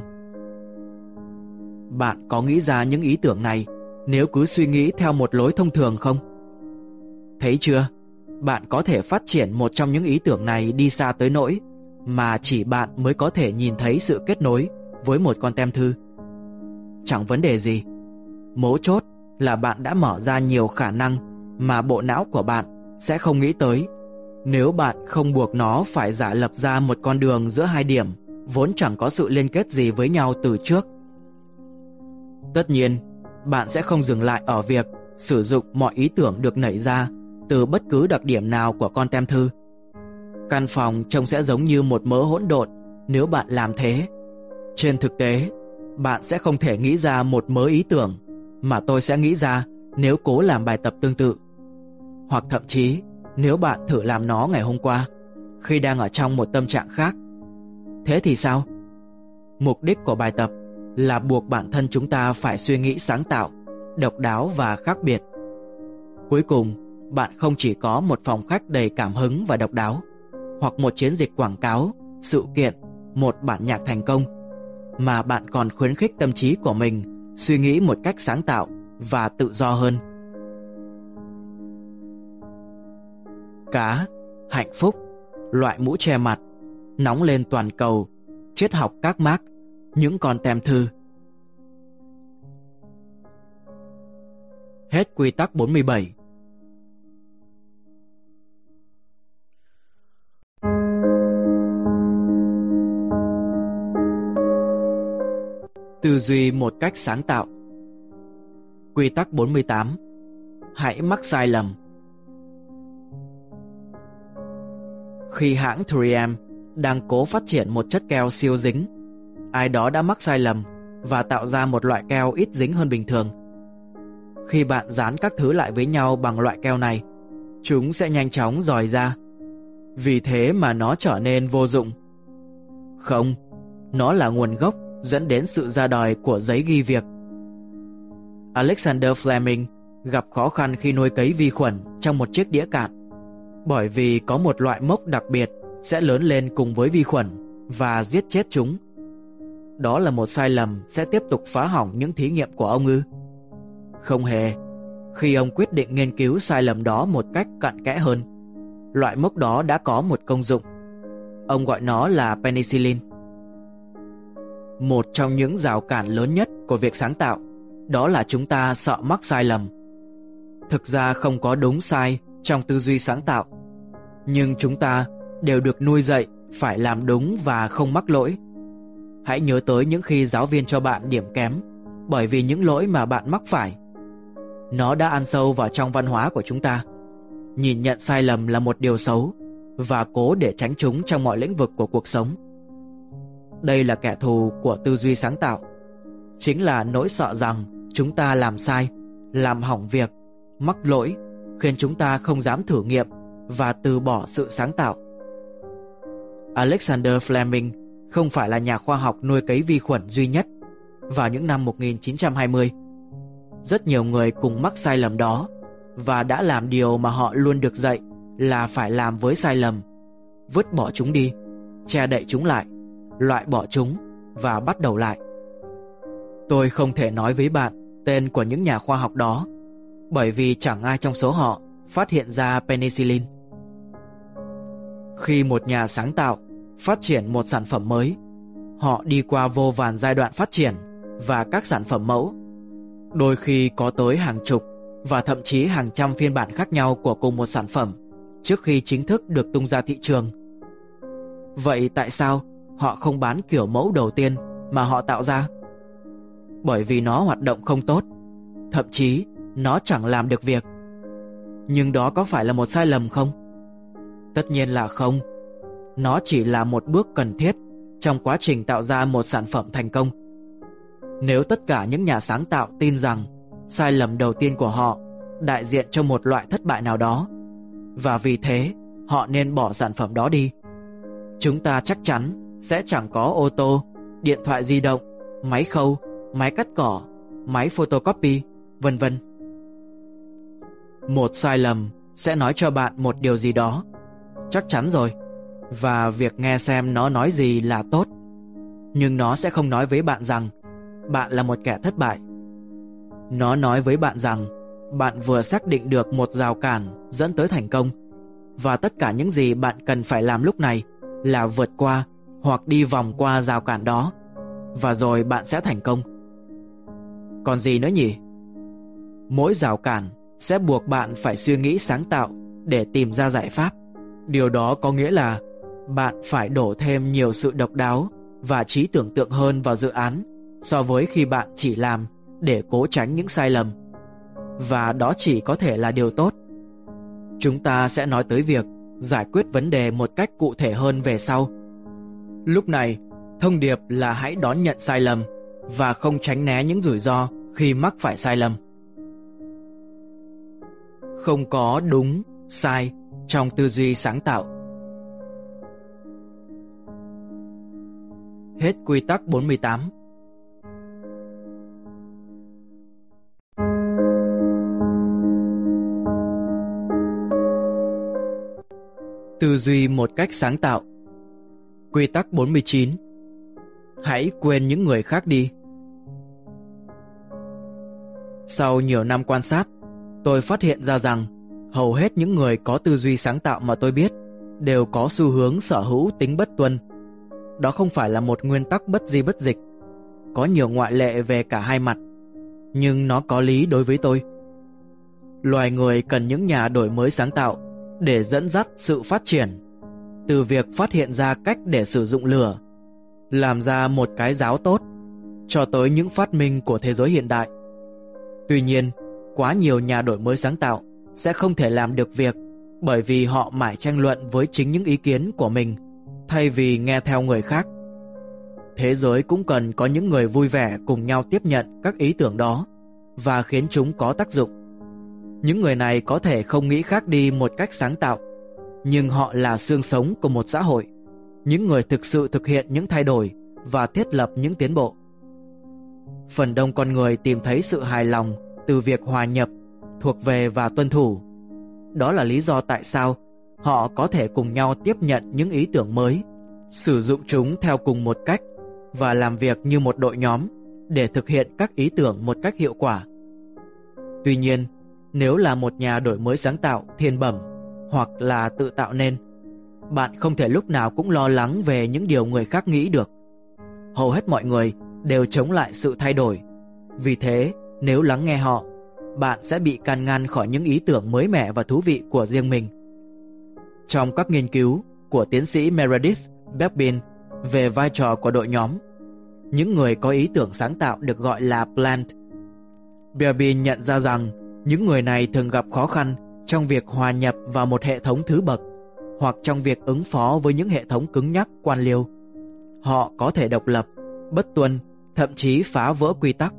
Bạn có nghĩ ra những ý tưởng này nếu cứ suy nghĩ theo một lối thông thường không? Thấy chưa? Bạn có thể phát triển một trong những ý tưởng này đi xa tới nỗi mà chỉ bạn mới có thể nhìn thấy sự kết nối với một con tem thư. Chẳng vấn đề gì. Mấu chốt là bạn đã mở ra nhiều khả năng mà bộ não của bạn sẽ không nghĩ tới nếu bạn không buộc nó phải giả lập ra một con đường giữa hai điểm vốn chẳng có sự liên kết gì với nhau từ trước. Tất nhiên, bạn sẽ không dừng lại ở việc sử dụng mọi ý tưởng được nảy ra từ bất cứ đặc điểm nào của con tem thư. Căn phòng trông sẽ giống như một mớ hỗn độn nếu bạn làm thế. Trên thực tế, bạn sẽ không thể nghĩ ra một mớ ý tưởng mà tôi sẽ nghĩ ra nếu cố làm bài tập tương tự. Hoặc thậm chí nếu bạn thử làm nó ngày hôm qua khi đang ở trong một tâm trạng khác. Thế thì sao? Mục đích của bài tập là buộc bản thân chúng ta phải suy nghĩ sáng tạo, độc đáo và khác biệt. Cuối cùng, bạn không chỉ có một phòng khách đầy cảm hứng và độc đáo, hoặc một chiến dịch quảng cáo, sự kiện, một bản nhạc thành công, mà bạn còn khuyến khích tâm trí của mình suy nghĩ một cách sáng tạo và tự do hơn. Cá, hạnh phúc, loại mũ che mặt, nóng lên toàn cầu, triết học các mác, những con tem thư. Hết quy tắc 47 Tư duy một cách sáng tạo. Quy tắc 48 Hãy mắc sai lầm. Khi hãng 3M đang cố phát triển một chất keo siêu dính, ai đó đã mắc sai lầm và tạo ra một loại keo ít dính hơn bình thường. Khi bạn dán các thứ lại với nhau bằng loại keo này, chúng sẽ nhanh chóng dòi ra. Vì thế mà nó trở nên vô dụng. Không, nó là nguồn gốc dẫn đến sự ra đời của giấy ghi việc. Alexander Fleming gặp khó khăn khi nuôi cấy vi khuẩn trong một chiếc đĩa cạn bởi vì có một loại mốc đặc biệt sẽ lớn lên cùng với vi khuẩn và giết chết chúng. Đó là một sai lầm sẽ tiếp tục phá hỏng những thí nghiệm của ông ư? Không hề. Khi ông quyết định nghiên cứu sai lầm đó một cách cặn kẽ hơn, loại mốc đó đã có một công dụng. Ông gọi nó là penicillin. Một trong những rào cản lớn nhất của việc sáng tạo đó là chúng ta sợ mắc sai lầm. Thực ra không có đúng sai trong tư duy sáng tạo, nhưng chúng ta đều được nuôi dạy phải làm đúng và không mắc lỗi. Hãy nhớ tới những khi giáo viên cho bạn điểm kém bởi vì những lỗi mà bạn mắc phải. Nó đã ăn sâu vào trong văn hóa của chúng ta. Nhìn nhận sai lầm là một điều xấu và cố để tránh chúng trong mọi lĩnh vực của cuộc sống. Đây là kẻ thù của tư duy sáng tạo. Chính là nỗi sợ rằng chúng ta làm sai, làm hỏng việc, mắc lỗi, khiến chúng ta không dám thử nghiệm và từ bỏ sự sáng tạo. Alexander Fleming không phải là nhà khoa học nuôi cấy vi khuẩn duy nhất. Vào những năm 1920, rất nhiều người cùng mắc sai lầm đó và đã làm điều mà họ luôn được dạy là phải làm với sai lầm. Vứt bỏ chúng đi, che đậy chúng lại, loại bỏ chúng và bắt đầu lại. Tôi không thể nói với bạn tên của những nhà khoa học đó bởi vì chẳng ai trong số họ phát hiện ra penicillin. Khi một nhà sáng tạo phát triển một sản phẩm mới, họ đi qua vô vàn giai đoạn phát triển và các sản phẩm mẫu. Đôi khi có tới hàng chục và thậm chí hàng trăm phiên bản khác nhau của cùng một sản phẩm trước khi chính thức được tung ra thị trường. Vậy tại sao họ không bán kiểu mẫu đầu tiên mà họ tạo ra? Bởi vì nó hoạt động không tốt, thậm chí nó chẳng làm được việc. Nhưng đó có phải là một sai lầm không? Tất nhiên là không. Nó chỉ là một bước cần thiết trong quá trình tạo ra một sản phẩm thành công. Nếu tất cả những nhà sáng tạo tin rằng sai lầm đầu tiên của họ đại diện cho một loại thất bại nào đó và vì thế họ nên bỏ sản phẩm đó đi. Chúng ta chắc chắn sẽ chẳng có ô tô, điện thoại di động, máy khâu, máy cắt cỏ, máy photocopy, vân vân. Một sai lầm sẽ nói cho bạn một điều gì đó. Chắc chắn rồi. Và việc nghe xem nó nói gì là tốt. Nhưng nó sẽ không nói với bạn rằng bạn là một kẻ thất bại. Nó nói với bạn rằng bạn vừa xác định được một rào cản dẫn tới thành công và tất cả những gì bạn cần phải làm lúc này là vượt qua hoặc đi vòng qua rào cản đó và rồi bạn sẽ thành công. Còn gì nữa nhỉ? Mỗi rào cản sẽ buộc bạn phải suy nghĩ sáng tạo để tìm ra giải pháp. Điều đó có nghĩa là bạn phải đổ thêm nhiều sự độc đáo và trí tưởng tượng hơn vào dự án so với khi bạn chỉ làm để cố tránh những sai lầm. Và đó chỉ có thể là điều tốt. Chúng ta sẽ nói tới việc giải quyết vấn đề một cách cụ thể hơn về sau. Lúc này, thông điệp là hãy đón nhận sai lầm và không tránh né những rủi ro khi mắc phải sai lầm. Không có đúng, sai trong tư duy sáng tạo. Hết quy tắc 48 Tư duy một cách sáng tạo. Quy tắc 49 Hãy quên những người khác đi. Sau nhiều năm quan sát Tôi phát hiện ra rằng hầu hết những người có tư duy sáng tạo mà tôi biết đều có xu hướng sở hữu tính bất tuân. Đó không phải là một nguyên tắc bất di bất dịch. Có nhiều ngoại lệ về cả hai mặt, nhưng nó có lý đối với tôi. Loài người cần những nhà đổi mới sáng tạo để dẫn dắt sự phát triển, từ việc phát hiện ra cách để sử dụng lửa, làm ra một cái giáo tốt, cho tới những phát minh của thế giới hiện đại. Tuy nhiên, quá nhiều nhà đổi mới sáng tạo sẽ không thể làm được việc bởi vì họ mãi tranh luận với chính những ý kiến của mình thay vì nghe theo người khác. Thế giới cũng cần có những người vui vẻ cùng nhau tiếp nhận các ý tưởng đó và khiến chúng có tác dụng. Những người này có thể không nghĩ khác đi một cách sáng tạo, nhưng họ là xương sống của một xã hội, những người thực sự thực hiện những thay đổi và thiết lập những tiến bộ. Phần đông con người tìm thấy sự hài lòng từ việc hòa nhập, thuộc về và tuân thủ. Đó là lý do tại sao họ có thể cùng nhau tiếp nhận những ý tưởng mới, sử dụng chúng theo cùng một cách và làm việc như một đội nhóm để thực hiện các ý tưởng một cách hiệu quả. Tuy nhiên, nếu là một nhà đổi mới sáng tạo thiên bẩm hoặc là tự tạo nên, bạn không thể lúc nào cũng lo lắng về những điều người khác nghĩ được. Hầu hết mọi người đều chống lại sự thay đổi. Vì thế, nếu lắng nghe họ, bạn sẽ bị can ngăn khỏi những ý tưởng mới mẻ và thú vị của riêng mình. Trong các nghiên cứu của tiến sĩ Meredith Beckbin về vai trò của đội nhóm, những người có ý tưởng sáng tạo được gọi là plant. Beckbin nhận ra rằng những người này thường gặp khó khăn trong việc hòa nhập vào một hệ thống thứ bậc hoặc trong việc ứng phó với những hệ thống cứng nhắc quan liêu. Họ có thể độc lập, bất tuân, thậm chí phá vỡ quy tắc.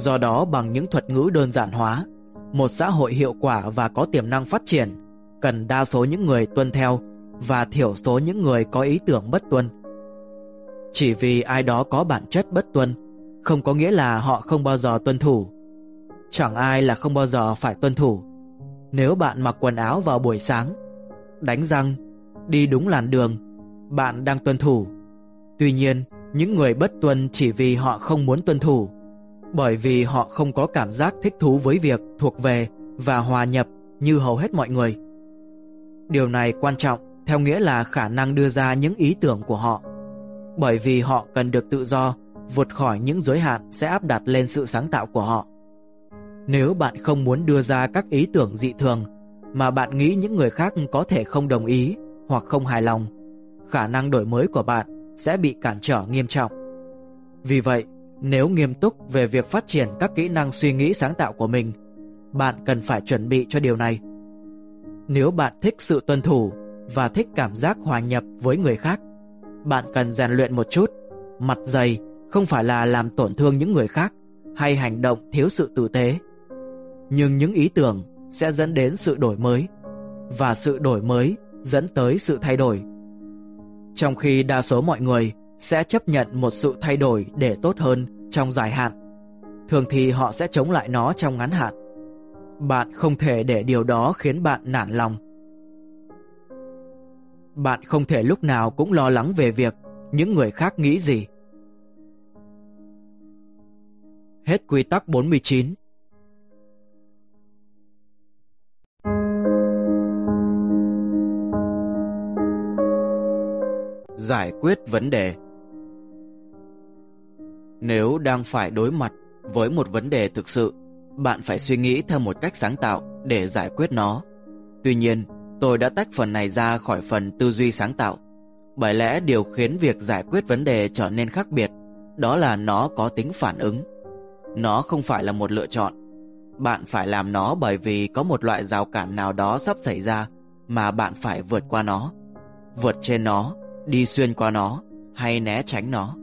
Do đó bằng những thuật ngữ đơn giản hóa, một xã hội hiệu quả và có tiềm năng phát triển cần đa số những người tuân theo và thiểu số những người có ý tưởng bất tuân. Chỉ vì ai đó có bản chất bất tuân, không có nghĩa là họ không bao giờ tuân thủ. Chẳng ai là không bao giờ phải tuân thủ. Nếu bạn mặc quần áo vào buổi sáng, đánh răng, đi đúng làn đường, bạn đang tuân thủ. Tuy nhiên, những người bất tuân chỉ vì họ không muốn tuân thủ, bởi vì họ không có cảm giác thích thú với việc thuộc về và hòa nhập như hầu hết mọi người. Điều này quan trọng theo nghĩa là khả năng đưa ra những ý tưởng của họ, bởi vì họ cần được tự do vượt khỏi những giới hạn sẽ áp đặt lên sự sáng tạo của họ. Nếu bạn không muốn đưa ra các ý tưởng dị thường mà bạn nghĩ những người khác có thể không đồng ý hoặc không hài lòng, khả năng đổi mới của bạn sẽ bị cản trở nghiêm trọng. Vì vậy, nếu nghiêm túc về việc phát triển các kỹ năng suy nghĩ sáng tạo của mình, bạn cần phải chuẩn bị cho điều này. Nếu bạn thích sự tuân thủ và thích cảm giác hòa nhập với người khác, bạn cần rèn luyện một chút, mặt dày không phải là làm tổn thương những người khác hay hành động thiếu sự tử tế. Nhưng những ý tưởng sẽ dẫn đến sự đổi mới và sự đổi mới dẫn tới sự thay đổi. Trong khi đa số mọi người sẽ chấp nhận một sự thay đổi để tốt hơn trong dài hạn, thường thì họ sẽ chống lại nó trong ngắn hạn. Bạn không thể để điều đó khiến bạn nản lòng. Bạn không thể lúc nào cũng lo lắng về việc những người khác nghĩ gì. Hết quy tắc 49 Giải quyết vấn đề nếu đang phải đối mặt với một vấn đề thực sự, bạn phải suy nghĩ theo một cách sáng tạo để giải quyết nó. Tuy nhiên, tôi đã tách phần này ra khỏi phần tư duy sáng tạo. Bởi lẽ điều khiến việc giải quyết vấn đề trở nên khác biệt, đó là nó có tính phản ứng. Nó không phải là một lựa chọn. Bạn phải làm nó bởi vì có một loại rào cản nào đó sắp xảy ra mà bạn phải vượt qua nó. Vượt trên nó, đi xuyên qua nó hay né tránh nó.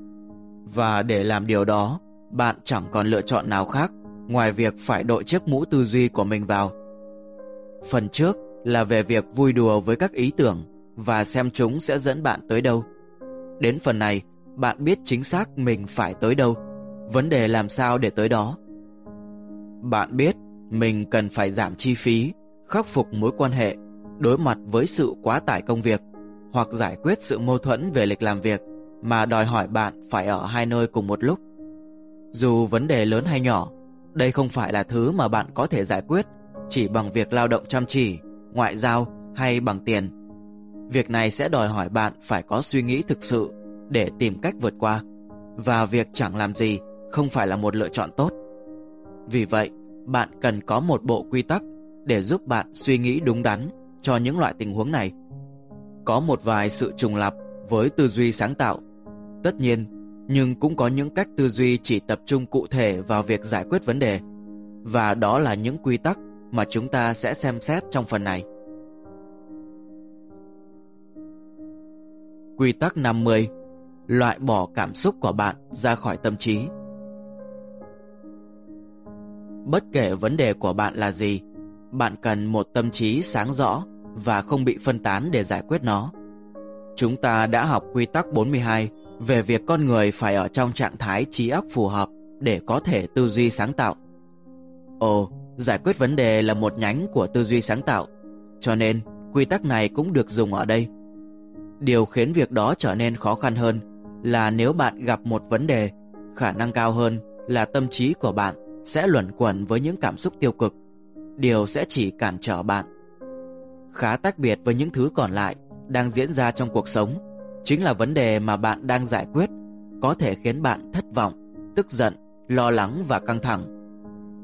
Và để làm điều đó, bạn chẳng còn lựa chọn nào khác ngoài việc phải đội chiếc mũ tư duy của mình vào. Phần trước là về việc vui đùa với các ý tưởng và xem chúng sẽ dẫn bạn tới đâu. Đến phần này, bạn biết chính xác mình phải tới đâu vấn đề làm sao để tới đó. Bạn biết mình cần phải giảm chi phí, khắc phục mối quan hệ, đối mặt với sự quá tải công việc hoặc giải quyết sự mâu thuẫn về lịch làm việc mà đòi hỏi bạn phải ở hai nơi cùng một lúc. Dù vấn đề lớn hay nhỏ, đây không phải là thứ mà bạn có thể giải quyết chỉ bằng việc lao động chăm chỉ, ngoại giao hay bằng tiền. Việc này sẽ đòi hỏi bạn phải có suy nghĩ thực sự để tìm cách vượt qua. Và việc chẳng làm gì không phải là một lựa chọn tốt. Vì vậy, bạn cần có một bộ quy tắc để giúp bạn suy nghĩ đúng đắn cho những loại tình huống này. Có một vài sự trùng lặp với tư duy sáng tạo. Tất nhiên, nhưng cũng có những cách tư duy chỉ tập trung cụ thể vào việc giải quyết vấn đề. Và đó là những quy tắc mà chúng ta sẽ xem xét trong phần này. Quy tắc 50 Loại bỏ cảm xúc của bạn ra khỏi tâm trí Bất kể vấn đề của bạn là gì, bạn cần một tâm trí sáng rõ và không bị phân tán để giải quyết nó. Chúng ta đã học quy tắc 42 về việc con người phải ở trong trạng thái trí óc phù hợp để có thể tư duy sáng tạo. Ồ, giải quyết vấn đề là một nhánh của tư duy sáng tạo, cho nên quy tắc này cũng được dùng ở đây. Điều khiến việc đó trở nên khó khăn hơn là nếu bạn gặp một vấn đề, khả năng cao hơn là tâm trí của bạn sẽ luẩn quẩn với những cảm xúc tiêu cực. Điều sẽ chỉ cản trở bạn. Khá tách biệt với những thứ còn lại đang diễn ra trong cuộc sống, chính là vấn đề mà bạn đang giải quyết có thể khiến bạn thất vọng, tức giận, lo lắng và căng thẳng.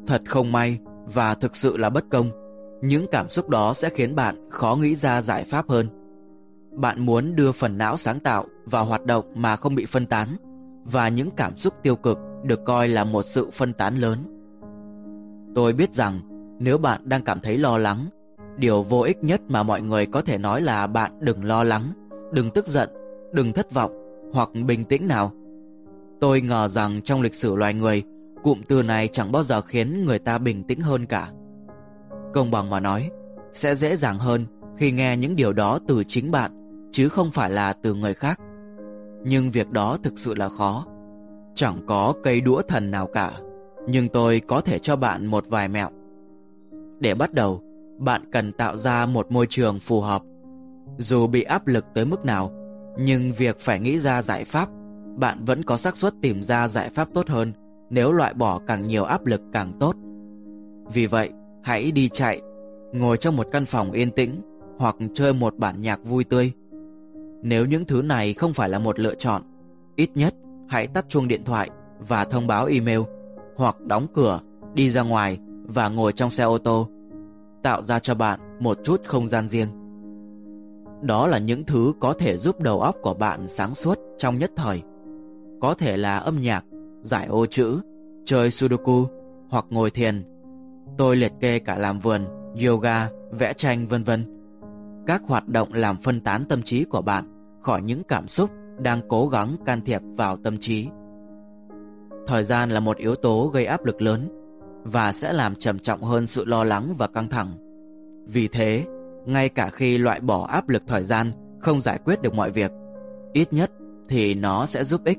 Thật không may và thực sự là bất công, những cảm xúc đó sẽ khiến bạn khó nghĩ ra giải pháp hơn. Bạn muốn đưa phần não sáng tạo vào hoạt động mà không bị phân tán, và những cảm xúc tiêu cực được coi là một sự phân tán lớn. Tôi biết rằng nếu bạn đang cảm thấy lo lắng, điều vô ích nhất mà mọi người có thể nói là bạn đừng lo lắng, đừng tức giận, đừng thất vọng hoặc bình tĩnh nào. Tôi ngờ rằng trong lịch sử loài người, cụm từ này chẳng bao giờ khiến người ta bình tĩnh hơn cả. Công bằng mà nói, sẽ dễ dàng hơn khi nghe những điều đó từ chính bạn chứ không phải là từ người khác. Nhưng việc đó thực sự là khó. Chẳng có cây đũa thần nào cả, nhưng tôi có thể cho bạn một vài mẹo. Để bắt đầu, bạn cần tạo ra một môi trường phù hợp. Dù bị áp lực tới mức nào, nhưng việc phải nghĩ ra giải pháp, bạn vẫn có xác suất tìm ra giải pháp tốt hơn nếu loại bỏ càng nhiều áp lực càng tốt. Vì vậy, hãy đi chạy, ngồi trong một căn phòng yên tĩnh hoặc chơi một bản nhạc vui tươi. Nếu những thứ này không phải là một lựa chọn, ít nhất hãy tắt chuông điện thoại và thông báo email hoặc đóng cửa, đi ra ngoài và ngồi trong xe ô tô, tạo ra cho bạn một chút không gian riêng. Đó là những thứ có thể giúp đầu óc của bạn sáng suốt trong nhất thời. Có thể là âm nhạc, giải ô chữ, chơi sudoku hoặc ngồi thiền. Tôi liệt kê cả làm vườn, yoga, vẽ tranh vân vân. Các hoạt động làm phân tán tâm trí của bạn khỏi những cảm xúc đang cố gắng can thiệp vào tâm trí. Thời gian là một yếu tố gây áp lực lớn và sẽ làm trầm trọng hơn sự lo lắng và căng thẳng. Vì thế, ngay cả khi loại bỏ áp lực thời gian không giải quyết được mọi việc, ít nhất thì nó sẽ giúp ích.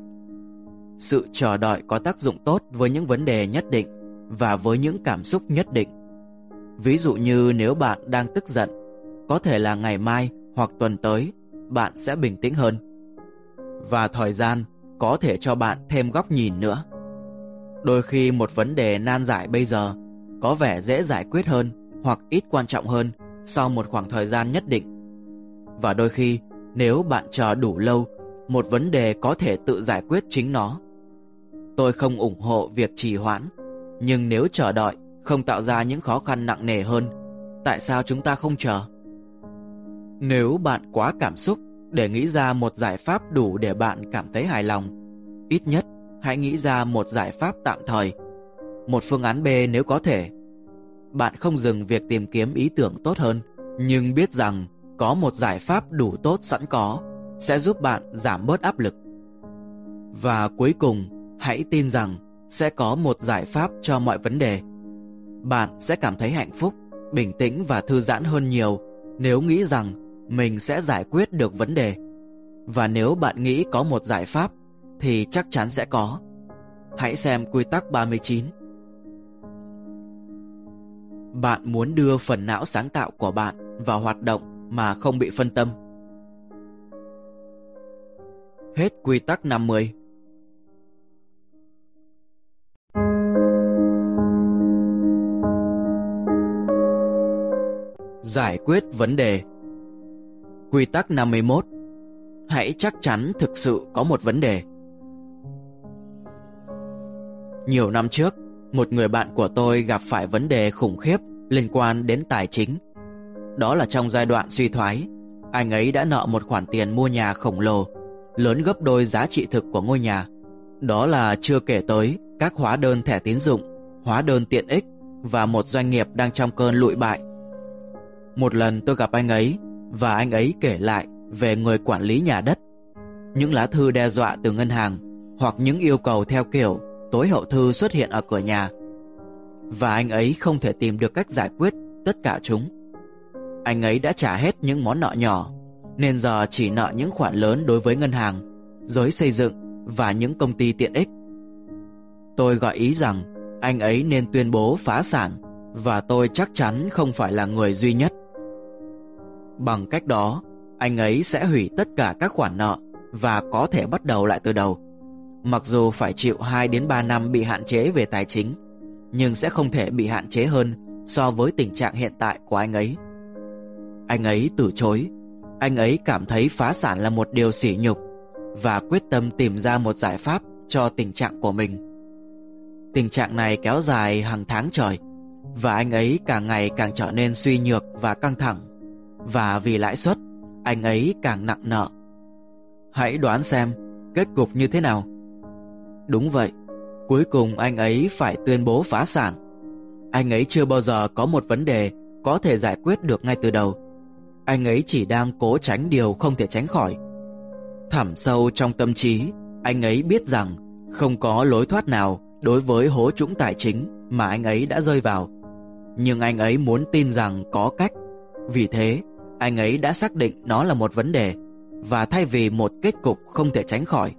Sự chờ đợi có tác dụng tốt với những vấn đề nhất định và với những cảm xúc nhất định. Ví dụ như nếu bạn đang tức giận, có thể là ngày mai hoặc tuần tới bạn sẽ bình tĩnh hơn. Và thời gian có thể cho bạn thêm góc nhìn nữa. Đôi khi một vấn đề nan giải bây giờ có vẻ dễ giải quyết hơn hoặc ít quan trọng hơn sau một khoảng thời gian nhất định. Và đôi khi, nếu bạn chờ đủ lâu, một vấn đề có thể tự giải quyết chính nó. Tôi không ủng hộ việc trì hoãn, nhưng nếu chờ đợi không tạo ra những khó khăn nặng nề hơn, tại sao chúng ta không chờ? Nếu bạn quá cảm xúc để nghĩ ra một giải pháp đủ để bạn cảm thấy hài lòng, ít nhất hãy nghĩ ra một giải pháp tạm thời, một phương án B nếu có thể. Bạn không dừng việc tìm kiếm ý tưởng tốt hơn, nhưng biết rằng có một giải pháp đủ tốt sẵn có sẽ giúp bạn giảm bớt áp lực. Và cuối cùng, hãy tin rằng sẽ có một giải pháp cho mọi vấn đề. Bạn sẽ cảm thấy hạnh phúc, bình tĩnh và thư giãn hơn nhiều nếu nghĩ rằng mình sẽ giải quyết được vấn đề. Và nếu bạn nghĩ có một giải pháp thì chắc chắn sẽ có. Hãy xem quy tắc 39. Bạn muốn đưa phần não sáng tạo của bạn vào hoạt động mà không bị phân tâm. Hết quy tắc 50. Giải quyết vấn đề Quy tắc 51 Hãy chắc chắn thực sự có một vấn đề Nhiều năm trước, một người bạn của tôi gặp phải vấn đề khủng khiếp liên quan đến tài chính. Đó là trong giai đoạn suy thoái, anh ấy đã nợ một khoản tiền mua nhà khổng lồ, lớn gấp đôi giá trị thực của ngôi nhà. Đó là chưa kể tới các hóa đơn thẻ tín dụng, hóa đơn tiện ích và một doanh nghiệp đang trong cơn lụi bại. Một lần tôi gặp anh ấy và anh ấy kể lại về người quản lý nhà đất. Những lá thư đe dọa từ ngân hàng hoặc những yêu cầu theo kiểu tối hậu thư xuất hiện ở cửa nhà và anh ấy không thể tìm được cách giải quyết tất cả chúng. Anh ấy đã trả hết những món nợ nhỏ nên giờ chỉ nợ những khoản lớn đối với ngân hàng, giới xây dựng và những công ty tiện ích. Tôi gợi ý rằng anh ấy nên tuyên bố phá sản và tôi chắc chắn không phải là người duy nhất. Bằng cách đó, anh ấy sẽ hủy tất cả các khoản nợ và có thể bắt đầu lại từ đầu. Mặc dù phải chịu 2 đến 3 năm bị hạn chế về tài chính, nhưng sẽ không thể bị hạn chế hơn so với tình trạng hiện tại của anh ấy. Anh ấy từ chối, anh ấy cảm thấy phá sản là một điều sỉ nhục và quyết tâm tìm ra một giải pháp cho tình trạng của mình. Tình trạng này kéo dài hàng tháng trời và anh ấy càng ngày càng trở nên suy nhược và căng thẳng và vì lãi suất, anh ấy càng nặng nợ. Hãy đoán xem kết cục như thế nào. Đúng vậy, cuối cùng anh ấy phải tuyên bố phá sản. Anh ấy chưa bao giờ có một vấn đề có thể giải quyết được ngay từ đầu. Anh ấy chỉ đang cố tránh điều không thể tránh khỏi. Thẳm sâu trong tâm trí, anh ấy biết rằng không có lối thoát nào đối với hố trũng tài chính mà anh ấy đã rơi vào. Nhưng anh ấy muốn tin rằng có cách. Vì thế, anh ấy đã xác định nó là một vấn đề và thay vì một kết cục không thể tránh khỏi.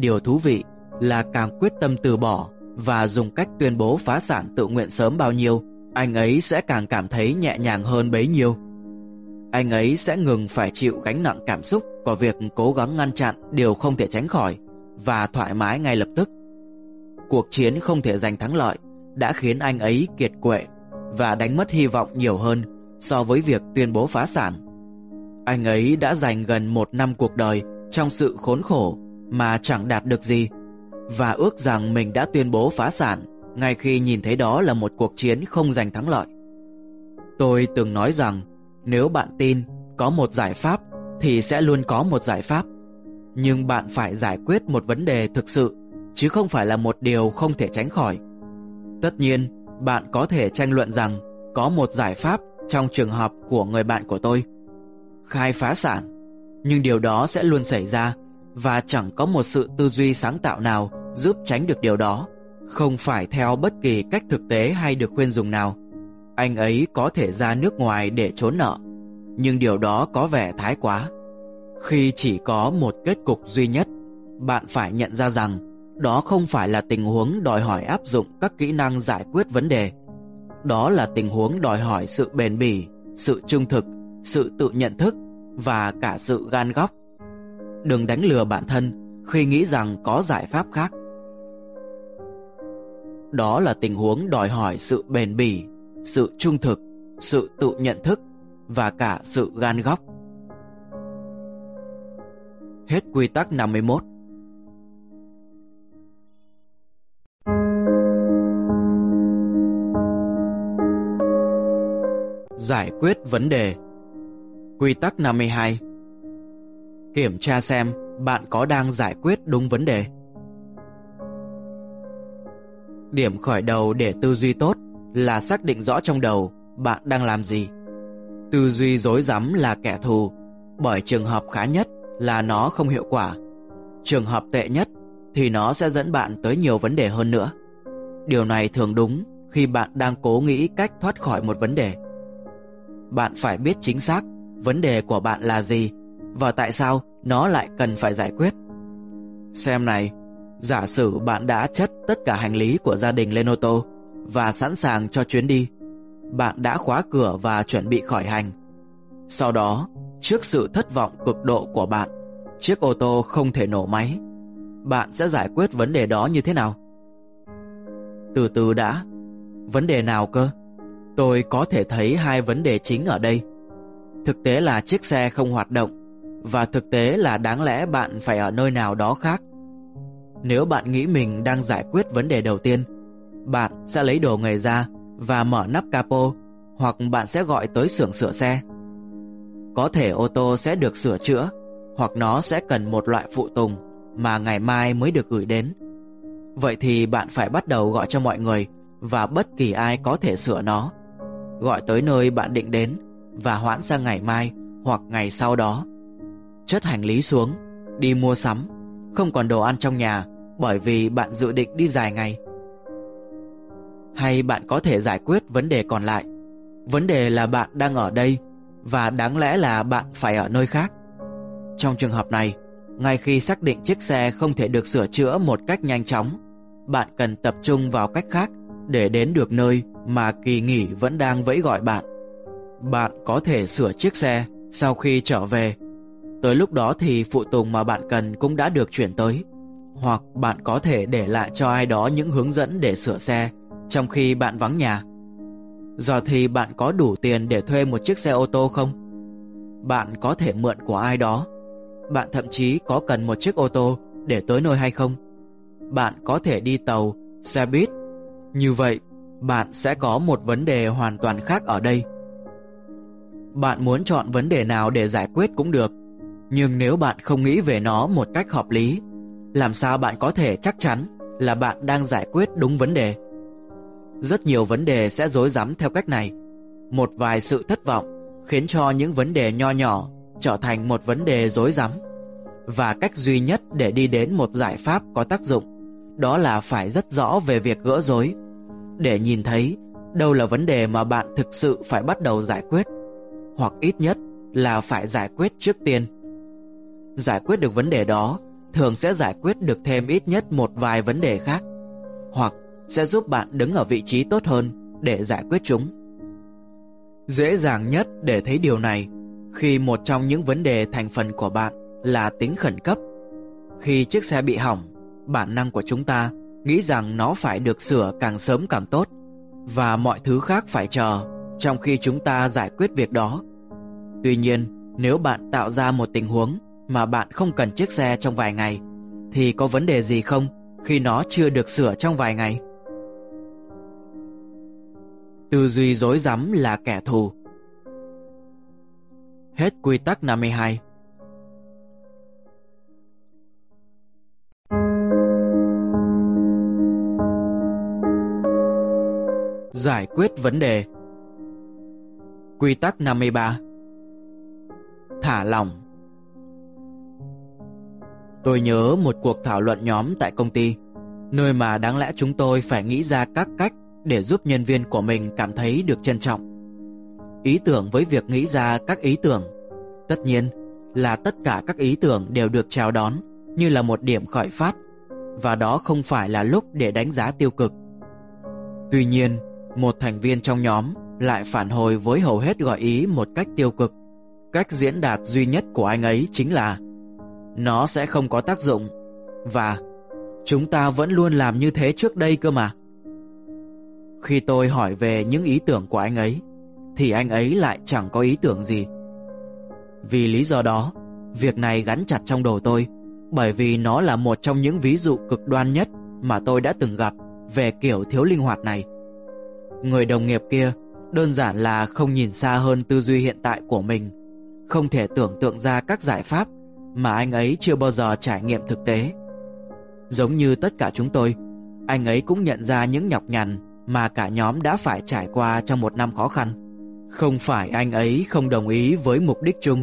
Điều thú vị là càng quyết tâm từ bỏ và dùng cách tuyên bố phá sản tự nguyện sớm bao nhiêu, anh ấy sẽ càng cảm thấy nhẹ nhàng hơn bấy nhiêu. Anh ấy sẽ ngừng phải chịu gánh nặng cảm xúc của việc cố gắng ngăn chặn điều không thể tránh khỏi và thoải mái ngay lập tức. Cuộc chiến không thể giành thắng lợi đã khiến anh ấy kiệt quệ và đánh mất hy vọng nhiều hơn so với việc tuyên bố phá sản. Anh ấy đã dành gần một năm cuộc đời trong sự khốn khổ mà chẳng đạt được gì và ước rằng mình đã tuyên bố phá sản ngay khi nhìn thấy đó là một cuộc chiến không giành thắng lợi. Tôi từng nói rằng nếu bạn tin có một giải pháp thì sẽ luôn có một giải pháp. Nhưng bạn phải giải quyết một vấn đề thực sự chứ không phải là một điều không thể tránh khỏi. Tất nhiên, bạn có thể tranh luận rằng có một giải pháp trong trường hợp của người bạn của tôi. Khai phá sản. Nhưng điều đó sẽ luôn xảy ra và chẳng có một sự tư duy sáng tạo nào giúp tránh được điều đó. Không phải theo bất kỳ cách thực tế hay được khuyên dùng nào. Anh ấy có thể ra nước ngoài để trốn nợ. Nhưng điều đó có vẻ thái quá. Khi chỉ có một kết cục duy nhất, bạn phải nhận ra rằng đó không phải là tình huống đòi hỏi áp dụng các kỹ năng giải quyết vấn đề. Đó là tình huống đòi hỏi sự bền bỉ, sự trung thực, sự tự nhận thức và cả sự gan góc. Đừng đánh lừa bản thân khi nghĩ rằng có giải pháp khác. Đó là tình huống đòi hỏi sự bền bỉ, sự trung thực, sự tự nhận thức và cả sự gan góc. Hết quy tắc 51 Giải quyết vấn đề Quy tắc 52 Kiểm tra xem bạn có đang giải quyết đúng vấn đề. Điểm khởi đầu để tư duy tốt là xác định rõ trong đầu bạn đang làm gì. Tư duy rối rắm là kẻ thù, bởi trường hợp khá nhất là nó không hiệu quả. Trường hợp tệ nhất thì nó sẽ dẫn bạn tới nhiều vấn đề hơn nữa. Điều này thường đúng khi bạn đang cố nghĩ cách thoát khỏi một vấn đề. Bạn phải biết chính xác vấn đề của bạn là gì và tại sao nó lại cần phải giải quyết. Xem này, giả sử bạn đã chất tất cả hành lý của gia đình lên ô tô và sẵn sàng cho chuyến đi. Bạn đã khóa cửa và chuẩn bị khởi hành. Sau đó, trước sự thất vọng cực độ của bạn, chiếc ô tô không thể nổ máy. Bạn sẽ giải quyết vấn đề đó như thế nào? Từ từ đã. Vấn đề nào cơ? Tôi có thể thấy hai vấn đề chính ở đây. Thực tế là chiếc xe không hoạt động và thực tế là đáng lẽ bạn phải ở nơi nào đó khác. Nếu bạn nghĩ mình đang giải quyết vấn đề đầu tiên, bạn sẽ lấy đồ nghề ra và mở nắp capo hoặc bạn sẽ gọi tới xưởng sửa xe. Có thể ô tô sẽ được sửa chữa hoặc nó sẽ cần một loại phụ tùng mà ngày mai mới được gửi đến. Vậy thì bạn phải bắt đầu gọi cho mọi người và bất kỳ ai có thể sửa nó. Gọi tới nơi bạn định đến và hoãn sang ngày mai hoặc ngày sau đó. Chất hành lý xuống, đi mua sắm, không còn đồ ăn trong nhà bởi vì bạn dự định đi dài ngày. Hay bạn có thể giải quyết vấn đề còn lại. Vấn đề là bạn đang ở đây và đáng lẽ là bạn phải ở nơi khác. Trong trường hợp này, ngay khi xác định chiếc xe không thể được sửa chữa một cách nhanh chóng, bạn cần tập trung vào cách khác để đến được nơi mà kỳ nghỉ vẫn đang vẫy gọi bạn. Bạn có thể sửa chiếc xe sau khi trở về. Tới lúc đó thì phụ tùng mà bạn cần cũng đã được chuyển tới. Hoặc bạn có thể để lại cho ai đó những hướng dẫn để sửa xe trong khi bạn vắng nhà. Giờ thì bạn có đủ tiền để thuê một chiếc xe ô tô không? Bạn có thể mượn của ai đó. Bạn thậm chí có cần một chiếc ô tô để tới nơi hay không? Bạn có thể đi tàu, xe buýt. Như vậy, bạn sẽ có một vấn đề hoàn toàn khác ở đây. Bạn muốn chọn vấn đề nào để giải quyết cũng được, nhưng nếu bạn không nghĩ về nó một cách hợp lý, làm sao bạn có thể chắc chắn là bạn đang giải quyết đúng vấn đề? Rất nhiều vấn đề sẽ rối rắm theo cách này. Một vài sự thất vọng khiến cho những vấn đề nho nhỏ trở thành một vấn đề rối rắm. Và cách duy nhất để đi đến một giải pháp có tác dụng đó là phải rất rõ về việc gỡ rối để nhìn thấy đâu là vấn đề mà bạn thực sự phải bắt đầu giải quyết hoặc ít nhất là phải giải quyết trước tiên. Giải quyết được vấn đề đó thường sẽ giải quyết được thêm ít nhất một vài vấn đề khác, hoặc sẽ giúp bạn đứng ở vị trí tốt hơn để giải quyết chúng. Dễ dàng nhất để thấy điều này khi một trong những vấn đề thành phần của bạn là tính khẩn cấp. Khi chiếc xe bị hỏng, bản năng của chúng ta nghĩ rằng nó phải được sửa càng sớm càng tốt và mọi thứ khác phải chờ trong khi chúng ta giải quyết việc đó. Tuy nhiên, nếu bạn tạo ra một tình huống mà bạn không cần chiếc xe trong vài ngày, thì có vấn đề gì không khi nó chưa được sửa trong vài ngày? Tư duy dối rắm là kẻ thù. Hết quy tắc 52 Giải quyết vấn đề Quy tắc 53 Thả lỏng Tôi nhớ một cuộc thảo luận nhóm tại công ty, Nơi mà đáng lẽ chúng tôi phải nghĩ ra các cách Để giúp nhân viên của mình cảm thấy được trân trọng Ý tưởng với việc nghĩ ra các ý tưởng, Tất nhiên là tất cả các ý tưởng đều được chào đón Như là một điểm khởi phát, Và đó không phải là lúc để đánh giá tiêu cực Tuy nhiên, một thành viên trong nhóm lại phản hồi với hầu hết gợi ý một cách tiêu cực. Cách diễn đạt duy nhất của anh ấy chính là nó sẽ không có tác dụng và chúng ta vẫn luôn làm như thế trước đây cơ mà. Khi tôi hỏi về những ý tưởng của anh ấy thì anh ấy lại chẳng có ý tưởng gì. Vì lý do đó, việc này gắn chặt trong đầu tôi bởi vì nó là một trong những ví dụ cực đoan nhất mà tôi đã từng gặp về kiểu thiếu linh hoạt này. Người đồng nghiệp kia đơn giản là không nhìn xa hơn tư duy hiện tại của mình, không thể tưởng tượng ra các giải pháp mà anh ấy chưa bao giờ trải nghiệm thực tế. Giống như tất cả chúng tôi, anh ấy cũng nhận ra những nhọc nhằn mà cả nhóm đã phải trải qua trong một năm khó khăn. Không phải anh ấy không đồng ý với mục đích chung,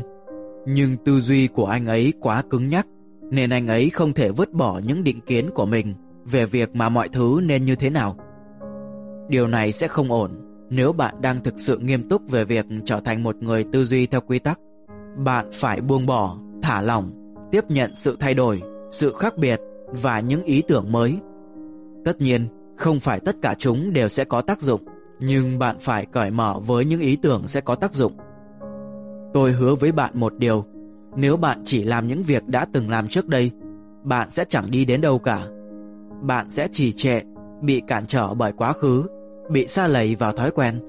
nhưng tư duy của anh ấy quá cứng nhắc, nên anh ấy không thể vứt bỏ những định kiến của mình về việc mà mọi thứ nên như thế nào. Điều này sẽ không ổn nếu bạn đang thực sự nghiêm túc về việc trở thành một người tư duy theo quy tắc. Bạn phải buông bỏ, thả lỏng, tiếp nhận sự thay đổi, sự khác biệt và những ý tưởng mới. Tất nhiên, không phải tất cả chúng đều sẽ có tác dụng, nhưng bạn phải cởi mở với những ý tưởng sẽ có tác dụng. Tôi hứa với bạn một điều, nếu bạn chỉ làm những việc đã từng làm trước đây, bạn sẽ chẳng đi đến đâu cả. Bạn sẽ trì trệ, bị cản trở bởi quá khứ bị xa lầy vào thói quen.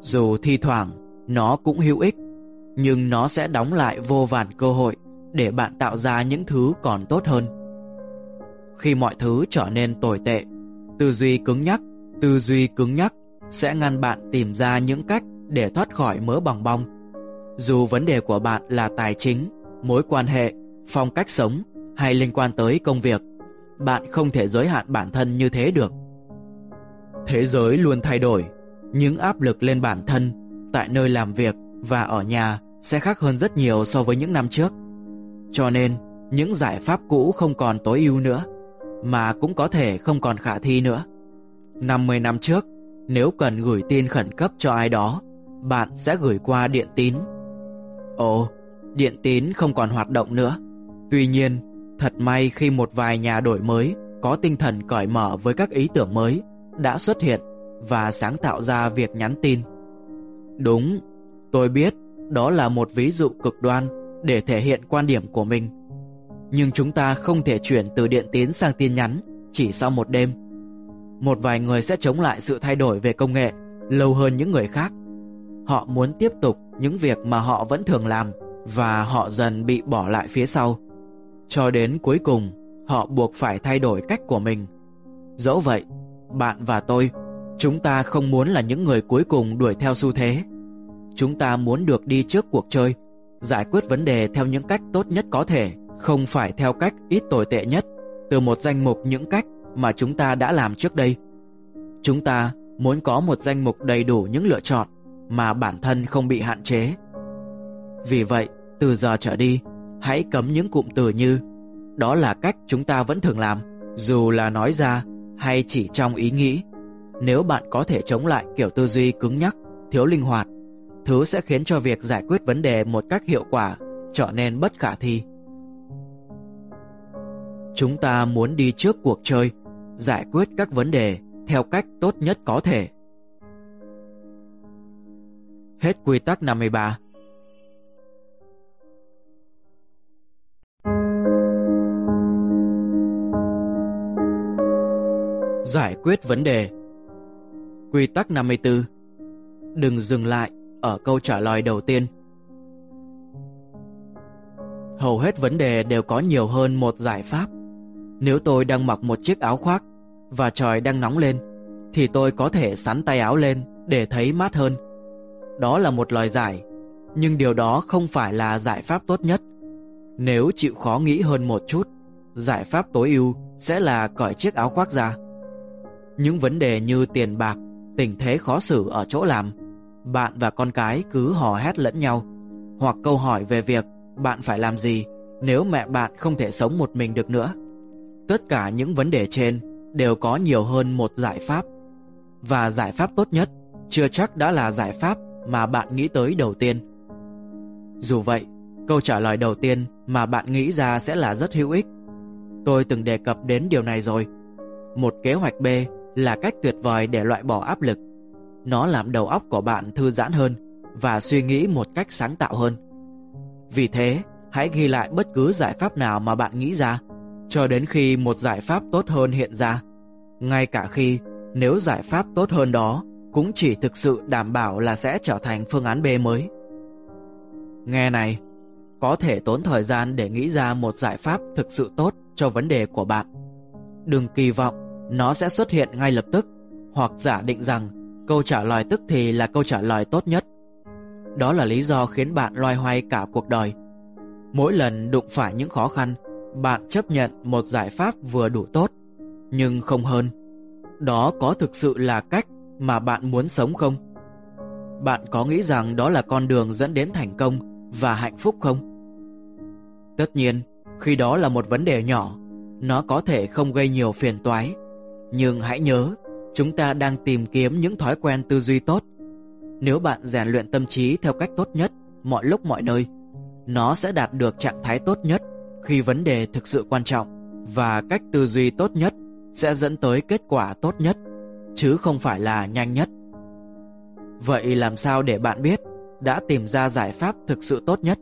Dù thi thoảng nó cũng hữu ích, nhưng nó sẽ đóng lại vô vàn cơ hội để bạn tạo ra những thứ còn tốt hơn. Khi mọi thứ trở nên tồi tệ, tư duy cứng nhắc, tư duy cứng nhắc sẽ ngăn bạn tìm ra những cách để thoát khỏi mớ bòng bong. Dù vấn đề của bạn là tài chính, mối quan hệ, phong cách sống hay liên quan tới công việc, bạn không thể giới hạn bản thân như thế được. Thế giới luôn thay đổi, những áp lực lên bản thân tại nơi làm việc và ở nhà sẽ khác hơn rất nhiều so với những năm trước. Cho nên, những giải pháp cũ không còn tối ưu nữa, mà cũng có thể không còn khả thi nữa. 50 năm trước, nếu cần gửi tin khẩn cấp cho ai đó, bạn sẽ gửi qua điện tín. Ồ, điện tín không còn hoạt động nữa. Tuy nhiên, thật may khi một vài nhà đổi mới có tinh thần cởi mở với các ý tưởng mới đã xuất hiện và sáng tạo ra việc nhắn tin. Đúng, tôi biết đó là một ví dụ cực đoan để thể hiện quan điểm của mình. Nhưng chúng ta không thể chuyển từ điện tín sang tin nhắn chỉ sau một đêm. Một vài người sẽ chống lại sự thay đổi về công nghệ lâu hơn những người khác. Họ muốn tiếp tục những việc mà họ vẫn thường làm và họ dần bị bỏ lại phía sau. Cho đến cuối cùng, họ buộc phải thay đổi cách của mình. Dẫu vậy, bạn và tôi, chúng ta không muốn là những người cuối cùng đuổi theo xu thế. Chúng ta muốn được đi trước cuộc chơi, giải quyết vấn đề theo những cách tốt nhất có thể, không phải theo cách ít tồi tệ nhất, từ một danh mục những cách mà chúng ta đã làm trước đây. Chúng ta muốn có một danh mục đầy đủ những lựa chọn mà bản thân không bị hạn chế. Vì vậy, từ giờ trở đi, hãy cấm những cụm từ như đó là cách chúng ta vẫn thường làm, dù là nói ra hay chỉ trong ý nghĩ. Nếu bạn có thể chống lại kiểu tư duy cứng nhắc, thiếu linh hoạt, thứ sẽ khiến cho việc giải quyết vấn đề một cách hiệu quả trở nên bất khả thi. Chúng ta muốn đi trước cuộc chơi, giải quyết các vấn đề theo cách tốt nhất có thể. Hết quy tắc 53 Giải quyết vấn đề Quy tắc 54 Đừng dừng lại ở câu trả lời đầu tiên. Hầu hết vấn đề đều có nhiều hơn một giải pháp. Nếu tôi đang mặc một chiếc áo khoác và trời đang nóng lên, thì tôi có thể sắn tay áo lên để thấy mát hơn. Đó là một lời giải, nhưng điều đó không phải là giải pháp tốt nhất. Nếu chịu khó nghĩ hơn một chút, giải pháp tối ưu sẽ là cởi chiếc áo khoác ra. Những vấn đề như tiền bạc, tình thế khó xử ở chỗ làm, bạn và con cái cứ hò hét lẫn nhau, hoặc câu hỏi về việc bạn phải làm gì nếu mẹ bạn không thể sống một mình được nữa. Tất cả những vấn đề trên đều có nhiều hơn một giải pháp. Và giải pháp tốt nhất chưa chắc đã là giải pháp mà bạn nghĩ tới đầu tiên. Dù vậy, câu trả lời đầu tiên mà bạn nghĩ ra sẽ là rất hữu ích. Tôi từng đề cập đến điều này rồi. Một kế hoạch B là cách tuyệt vời để loại bỏ áp lực. Nó làm đầu óc của bạn thư giãn hơn và suy nghĩ một cách sáng tạo hơn. Vì thế, hãy ghi lại bất cứ giải pháp nào mà bạn nghĩ ra cho đến khi một giải pháp tốt hơn hiện ra. Ngay cả khi nếu giải pháp tốt hơn đó cũng chỉ thực sự đảm bảo là sẽ trở thành phương án B mới. Nghe này, có thể tốn thời gian để nghĩ ra một giải pháp thực sự tốt cho vấn đề của bạn. Đừng kỳ vọng nó sẽ xuất hiện ngay lập tức hoặc giả định rằng câu trả lời tức thì là câu trả lời tốt nhất. Đó là lý do khiến bạn loay hoay cả cuộc đời. Mỗi lần đụng phải những khó khăn, bạn chấp nhận một giải pháp vừa đủ tốt, nhưng không hơn. Đó có thực sự là cách mà bạn muốn sống không? Bạn có nghĩ rằng đó là con đường dẫn đến thành công và hạnh phúc không? Tất nhiên, khi đó là một vấn đề nhỏ, nó có thể không gây nhiều phiền toái nhưng hãy nhớ, chúng ta đang tìm kiếm những thói quen tư duy tốt. Nếu bạn rèn luyện tâm trí theo cách tốt nhất, mọi lúc mọi nơi, nó sẽ đạt được trạng thái tốt nhất khi vấn đề thực sự quan trọng và cách tư duy tốt nhất sẽ dẫn tới kết quả tốt nhất, chứ không phải là nhanh nhất. Vậy làm sao để bạn biết đã tìm ra giải pháp thực sự tốt nhất?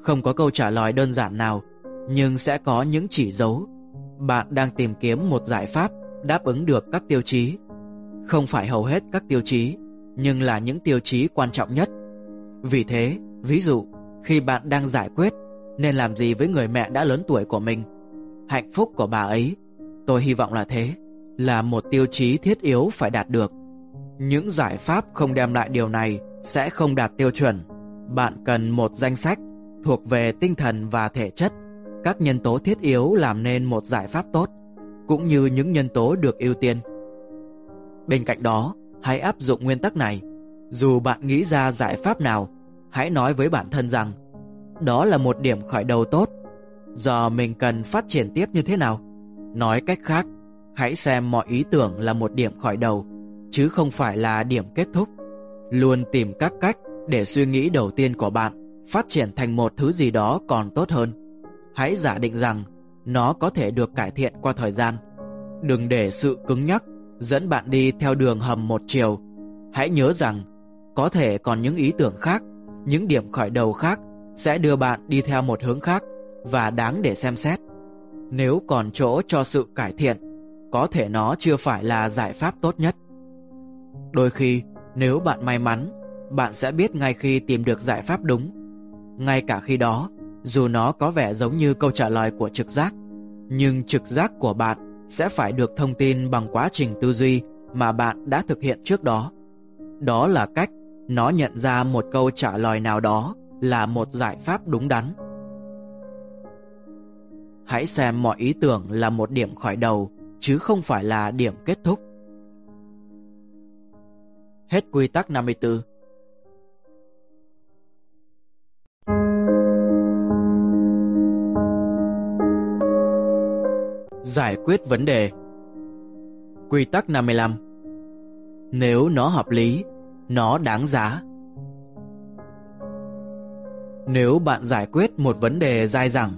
Không có câu trả lời đơn giản nào, nhưng sẽ có những chỉ dấu bạn đang tìm kiếm một giải pháp đáp ứng được các tiêu chí. Không phải hầu hết các tiêu chí, nhưng là những tiêu chí quan trọng nhất. Vì thế, ví dụ, khi bạn đang giải quyết nên làm gì với người mẹ đã lớn tuổi của mình, hạnh phúc của bà ấy, tôi hy vọng là thế, là một tiêu chí thiết yếu phải đạt được. Những giải pháp không đem lại điều này sẽ không đạt tiêu chuẩn. Bạn cần một danh sách thuộc về tinh thần và thể chất các nhân tố thiết yếu làm nên một giải pháp tốt, cũng như những nhân tố được ưu tiên. Bên cạnh đó, hãy áp dụng nguyên tắc này. Dù bạn nghĩ ra giải pháp nào, hãy nói với bản thân rằng đó là một điểm khởi đầu tốt. Giờ mình cần phát triển tiếp như thế nào? Nói cách khác, hãy xem mọi ý tưởng là một điểm khởi đầu, chứ không phải là điểm kết thúc. Luôn tìm các cách để suy nghĩ đầu tiên của bạn phát triển thành một thứ gì đó còn tốt hơn hãy giả định rằng nó có thể được cải thiện qua thời gian. Đừng để sự cứng nhắc dẫn bạn đi theo đường hầm một chiều. Hãy nhớ rằng có thể còn những ý tưởng khác, những điểm khởi đầu khác sẽ đưa bạn đi theo một hướng khác và đáng để xem xét. Nếu còn chỗ cho sự cải thiện, có thể nó chưa phải là giải pháp tốt nhất. Đôi khi, nếu bạn may mắn, bạn sẽ biết ngay khi tìm được giải pháp đúng. Ngay cả khi đó, dù nó có vẻ giống như câu trả lời của trực giác, nhưng trực giác của bạn sẽ phải được thông tin bằng quá trình tư duy mà bạn đã thực hiện trước đó. Đó là cách nó nhận ra một câu trả lời nào đó là một giải pháp đúng đắn. Hãy xem mọi ý tưởng là một điểm khởi đầu chứ không phải là điểm kết thúc. Hết quy tắc 54 Giải quyết vấn đề Quy tắc 55 Nếu nó hợp lý, nó đáng giá, Nếu bạn giải quyết một vấn đề dai dẳng,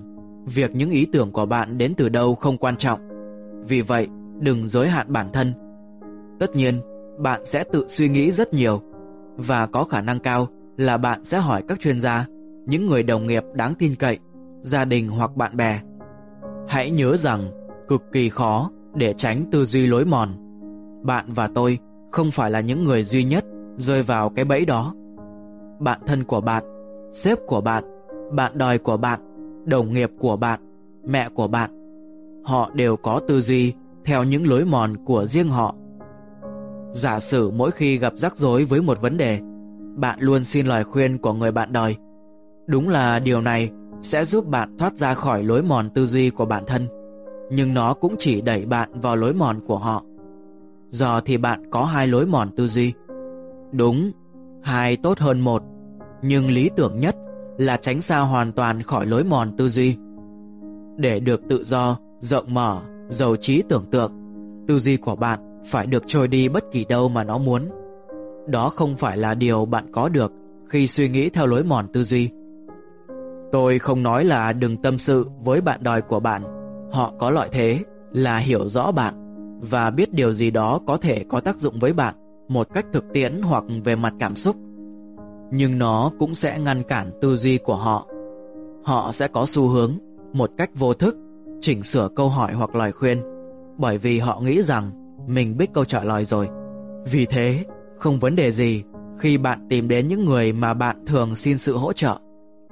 việc những ý tưởng của bạn đến từ đâu không quan trọng. Vì vậy, đừng giới hạn bản thân. Tất nhiên, bạn sẽ tự suy nghĩ rất nhiều và có khả năng cao là bạn sẽ hỏi các chuyên gia, những người đồng nghiệp đáng tin cậy, gia đình hoặc bạn bè. Hãy nhớ rằng cực kỳ khó để tránh tư duy lối mòn. Bạn và tôi không phải là những người duy nhất rơi vào cái bẫy đó. Bạn thân của bạn, sếp của bạn, bạn đời của bạn, đồng nghiệp của bạn, mẹ của bạn, họ đều có tư duy theo những lối mòn của riêng họ. Giả sử mỗi khi gặp rắc rối với một vấn đề, bạn luôn xin lời khuyên của người bạn đời. Đúng là điều này sẽ giúp bạn thoát ra khỏi lối mòn tư duy của bản thân, nhưng nó cũng chỉ đẩy bạn vào lối mòn của họ. Giờ thì bạn có hai lối mòn tư duy. Đúng, hai tốt hơn một, nhưng lý tưởng nhất là tránh xa hoàn toàn khỏi lối mòn tư duy. Để được tự do, rộng mở, giàu trí tưởng tượng, tư duy của bạn phải được trôi đi bất kỳ đâu mà nó muốn. Đó không phải là điều bạn có được khi suy nghĩ theo lối mòn tư duy. Tôi không nói là đừng tâm sự với bạn đời của bạn. Họ có lợi thế là hiểu rõ bạn và biết điều gì đó có thể có tác dụng với bạn một cách thực tiễn hoặc về mặt cảm xúc. Nhưng nó cũng sẽ ngăn cản tư duy của họ. Họ sẽ có xu hướng một cách vô thức chỉnh sửa câu hỏi hoặc lời khuyên bởi vì họ nghĩ rằng mình biết câu trả lời rồi. Vì thế, không vấn đề gì khi bạn tìm đến những người mà bạn thường xin sự hỗ trợ.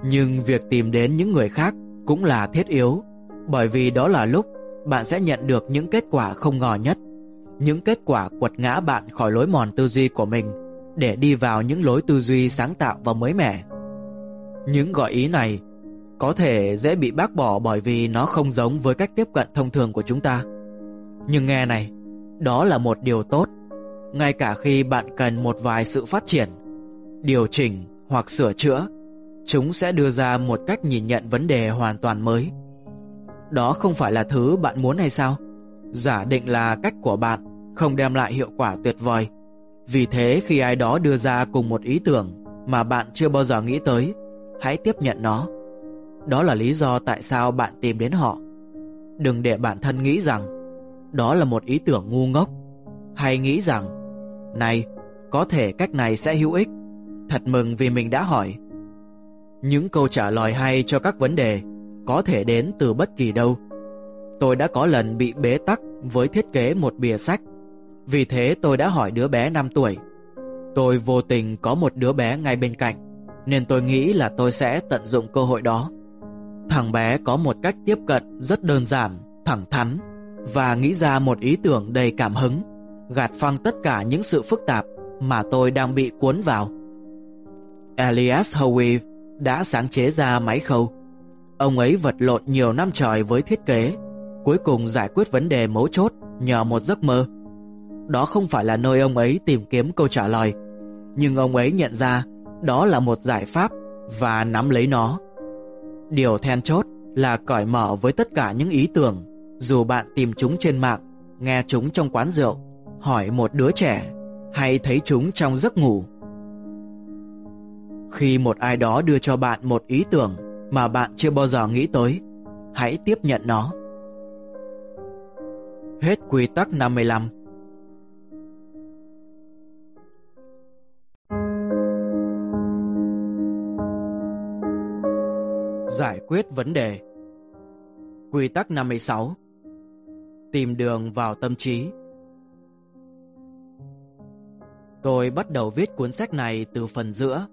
Nhưng việc tìm đến những người khác cũng là thiết yếu, bởi vì đó là lúc bạn sẽ nhận được những kết quả không ngờ nhất, những kết quả quật ngã bạn khỏi lối mòn tư duy của mình để đi vào những lối tư duy sáng tạo và mới mẻ. Những gợi ý này có thể dễ bị bác bỏ bởi vì nó không giống với cách tiếp cận thông thường của chúng ta. Nhưng nghe này, đó là một điều tốt, ngay cả khi bạn cần một vài sự phát triển, điều chỉnh hoặc sửa chữa chúng sẽ đưa ra một cách nhìn nhận vấn đề hoàn toàn mới. Đó không phải là thứ bạn muốn hay sao? Giả định là cách của bạn không đem lại hiệu quả tuyệt vời. Vì thế khi ai đó đưa ra cùng một ý tưởng mà bạn chưa bao giờ nghĩ tới, hãy tiếp nhận nó. Đó là lý do tại sao bạn tìm đến họ. Đừng để bản thân nghĩ rằng đó là một ý tưởng ngu ngốc hay nghĩ rằng này, có thể cách này sẽ hữu ích. Thật mừng vì mình đã hỏi những câu trả lời hay cho các vấn đề có thể đến từ bất kỳ đâu. Tôi đã có lần bị bế tắc với thiết kế một bìa sách. Vì thế tôi đã hỏi đứa bé 5 tuổi. Tôi vô tình có một đứa bé ngay bên cạnh, nên tôi nghĩ là tôi sẽ tận dụng cơ hội đó. Thằng bé có một cách tiếp cận rất đơn giản, thẳng thắn và nghĩ ra một ý tưởng đầy cảm hứng, gạt phăng tất cả những sự phức tạp mà tôi đang bị cuốn vào. Elias Howe đã sáng chế ra máy khâu. Ông ấy vật lộn nhiều năm trời với thiết kế, cuối cùng giải quyết vấn đề mấu chốt nhờ một giấc mơ. Đó không phải là nơi ông ấy tìm kiếm câu trả lời, nhưng ông ấy nhận ra đó là một giải pháp và nắm lấy nó. Điều then chốt là cởi mở với tất cả những ý tưởng, dù bạn tìm chúng trên mạng, nghe chúng trong quán rượu, hỏi một đứa trẻ hay thấy chúng trong giấc ngủ. Khi một ai đó đưa cho bạn một ý tưởng mà bạn chưa bao giờ nghĩ tới, hãy tiếp nhận nó. Hết quy tắc 55 Giải quyết vấn đề. Quy tắc 56 Tìm đường vào tâm trí. Tôi bắt đầu viết cuốn sách này từ phần giữa.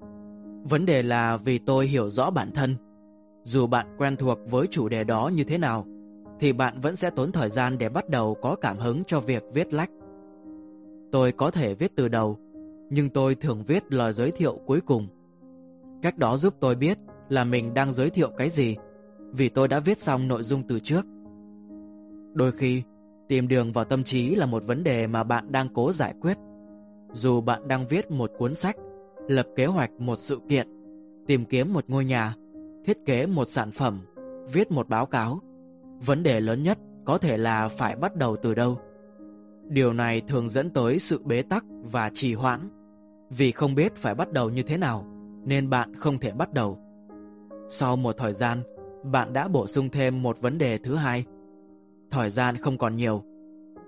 Vấn đề là vì tôi hiểu rõ bản thân. Dù bạn quen thuộc với chủ đề đó như thế nào, thì bạn vẫn sẽ tốn thời gian để bắt đầu có cảm hứng cho việc viết lách. Tôi có thể viết từ đầu, nhưng tôi thường viết lời giới thiệu cuối cùng. Cách đó giúp tôi biết là mình đang giới thiệu cái gì, vì tôi đã viết xong nội dung từ trước. Đôi khi, tìm đường vào tâm trí là một vấn đề mà bạn đang cố giải quyết. Dù bạn đang viết một cuốn sách lập kế hoạch một sự kiện, tìm kiếm một ngôi nhà, thiết kế một sản phẩm, viết một báo cáo. Vấn đề lớn nhất có thể là phải bắt đầu từ đâu. Điều này thường dẫn tới sự bế tắc và trì hoãn. Vì không biết phải bắt đầu như thế nào, nên bạn không thể bắt đầu. Sau một thời gian, bạn đã bổ sung thêm một vấn đề thứ hai. Thời gian không còn nhiều.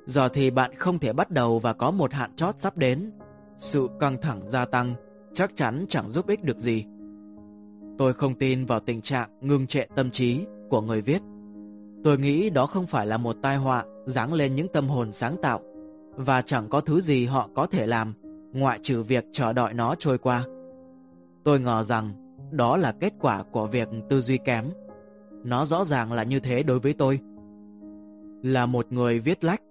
Giờ thì bạn không thể bắt đầu và có một hạn chót sắp đến. Sự căng thẳng gia tăng chắc chắn chẳng giúp ích được gì. Tôi không tin vào tình trạng ngưng trệ tâm trí của người viết. Tôi nghĩ đó không phải là một tai họa giáng lên những tâm hồn sáng tạo và chẳng có thứ gì họ có thể làm ngoại trừ việc chờ đợi nó trôi qua. Tôi ngờ rằng đó là kết quả của việc tư duy kém. Nó rõ ràng là như thế đối với tôi. Là một người viết lách,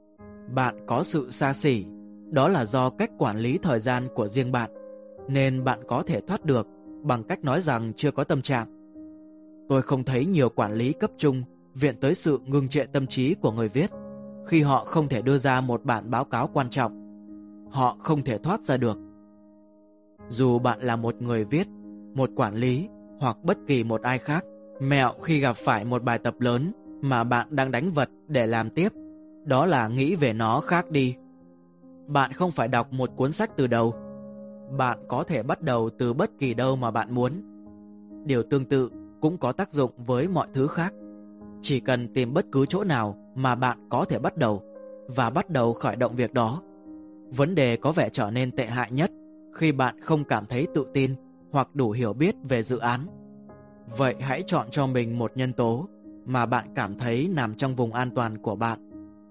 bạn có sự xa xỉ, đó là do cách quản lý thời gian của riêng bạn, nên bạn có thể thoát được bằng cách nói rằng chưa có tâm trạng. Tôi không thấy nhiều quản lý cấp trung viện tới sự ngưng trệ tâm trí của người viết khi họ không thể đưa ra một bản báo cáo quan trọng. Họ không thể thoát ra được. Dù bạn là một người viết, một quản lý hoặc bất kỳ một ai khác, mẹo khi gặp phải một bài tập lớn mà bạn đang đánh vật để làm tiếp, đó là nghĩ về nó khác đi. Bạn không phải đọc một cuốn sách từ đầu. Bạn có thể bắt đầu từ bất kỳ đâu mà bạn muốn. Điều tương tự cũng có tác dụng với mọi thứ khác. Chỉ cần tìm bất cứ chỗ nào mà bạn có thể bắt đầu và bắt đầu khởi động việc đó. Vấn đề có vẻ trở nên tệ hại nhất khi bạn không cảm thấy tự tin hoặc đủ hiểu biết về dự án. Vậy hãy chọn cho mình một nhân tố mà bạn cảm thấy nằm trong vùng an toàn của bạn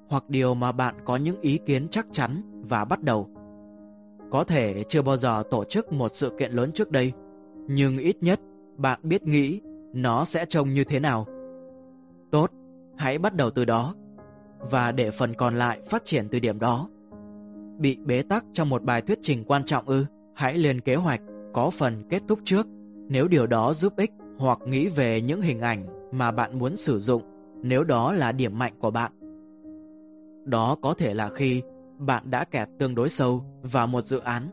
hoặc điều mà bạn có những ý kiến chắc chắn và bắt đầu. Có thể chưa bao giờ tổ chức một sự kiện lớn trước đây, nhưng ít nhất bạn biết nghĩ nó sẽ trông như thế nào. Tốt, hãy bắt đầu từ đó và để phần còn lại phát triển từ điểm đó. Bị bế tắc trong một bài thuyết trình quan trọng ư, hãy lên kế hoạch có phần kết thúc trước nếu điều đó giúp ích hoặc nghĩ về những hình ảnh mà bạn muốn sử dụng nếu đó là điểm mạnh của bạn. Đó có thể là khi bạn đã kẹt tương đối sâu vào một dự án.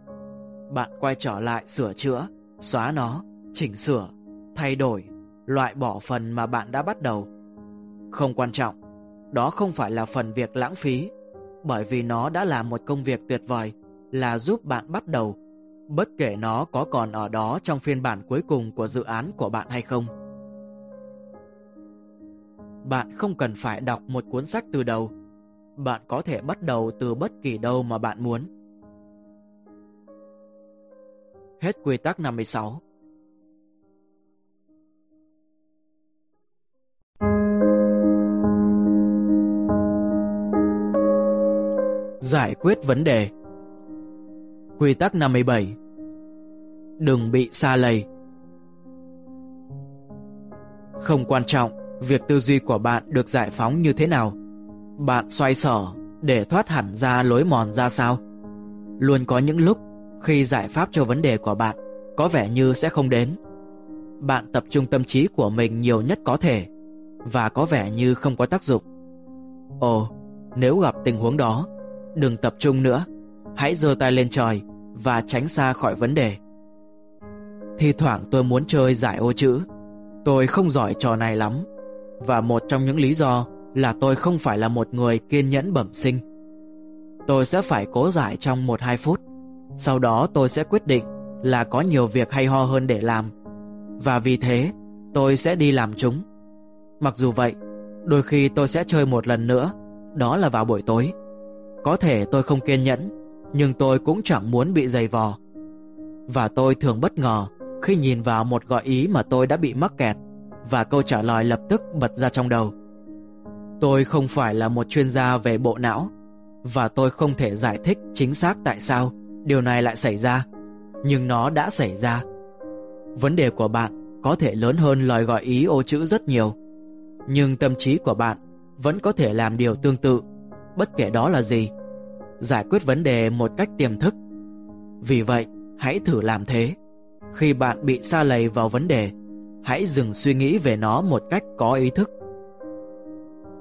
Bạn quay trở lại sửa chữa, xóa nó, chỉnh sửa, thay đổi, loại bỏ phần mà bạn đã bắt đầu. Không quan trọng, đó không phải là phần việc lãng phí, bởi vì nó đã là một công việc tuyệt vời là giúp bạn bắt đầu, bất kể nó có còn ở đó trong phiên bản cuối cùng của dự án của bạn hay không. Bạn không cần phải đọc một cuốn sách từ đầu bạn có thể bắt đầu từ bất kỳ đâu mà bạn muốn. Hết quy tắc 56 Giải quyết vấn đề. Quy tắc 57 Đừng bị xa lầy. Không quan trọng việc tư duy của bạn được giải phóng như thế nào bạn xoay sở để thoát hẳn ra lối mòn ra sao? Luôn có những lúc khi giải pháp cho vấn đề của bạn có vẻ như sẽ không đến. Bạn tập trung tâm trí của mình nhiều nhất có thể và có vẻ như không có tác dụng. Ồ, nếu gặp tình huống đó, đừng tập trung nữa. Hãy giơ tay lên trời và tránh xa khỏi vấn đề. Thi thoảng tôi muốn chơi giải ô chữ. Tôi không giỏi trò này lắm. Và một trong những lý do là tôi không phải là một người kiên nhẫn bẩm sinh. Tôi sẽ phải cố giải trong 1-2 phút. Sau đó tôi sẽ quyết định là có nhiều việc hay ho hơn để làm. Và vì thế, tôi sẽ đi làm chúng. Mặc dù vậy, đôi khi tôi sẽ chơi một lần nữa, đó là vào buổi tối. Có thể tôi không kiên nhẫn, nhưng tôi cũng chẳng muốn bị dày vò. Và tôi thường bất ngờ khi nhìn vào một gợi ý mà tôi đã bị mắc kẹt và câu trả lời lập tức bật ra trong đầu. Tôi không phải là một chuyên gia về bộ não và tôi không thể giải thích chính xác tại sao điều này lại xảy ra, nhưng nó đã xảy ra. Vấn đề của bạn có thể lớn hơn lời gọi ý ô chữ rất nhiều, nhưng tâm trí của bạn vẫn có thể làm điều tương tự, bất kể đó là gì. Giải quyết vấn đề một cách tiềm thức. Vì vậy, hãy thử làm thế. Khi bạn bị xa lầy vào vấn đề, hãy dừng suy nghĩ về nó một cách có ý thức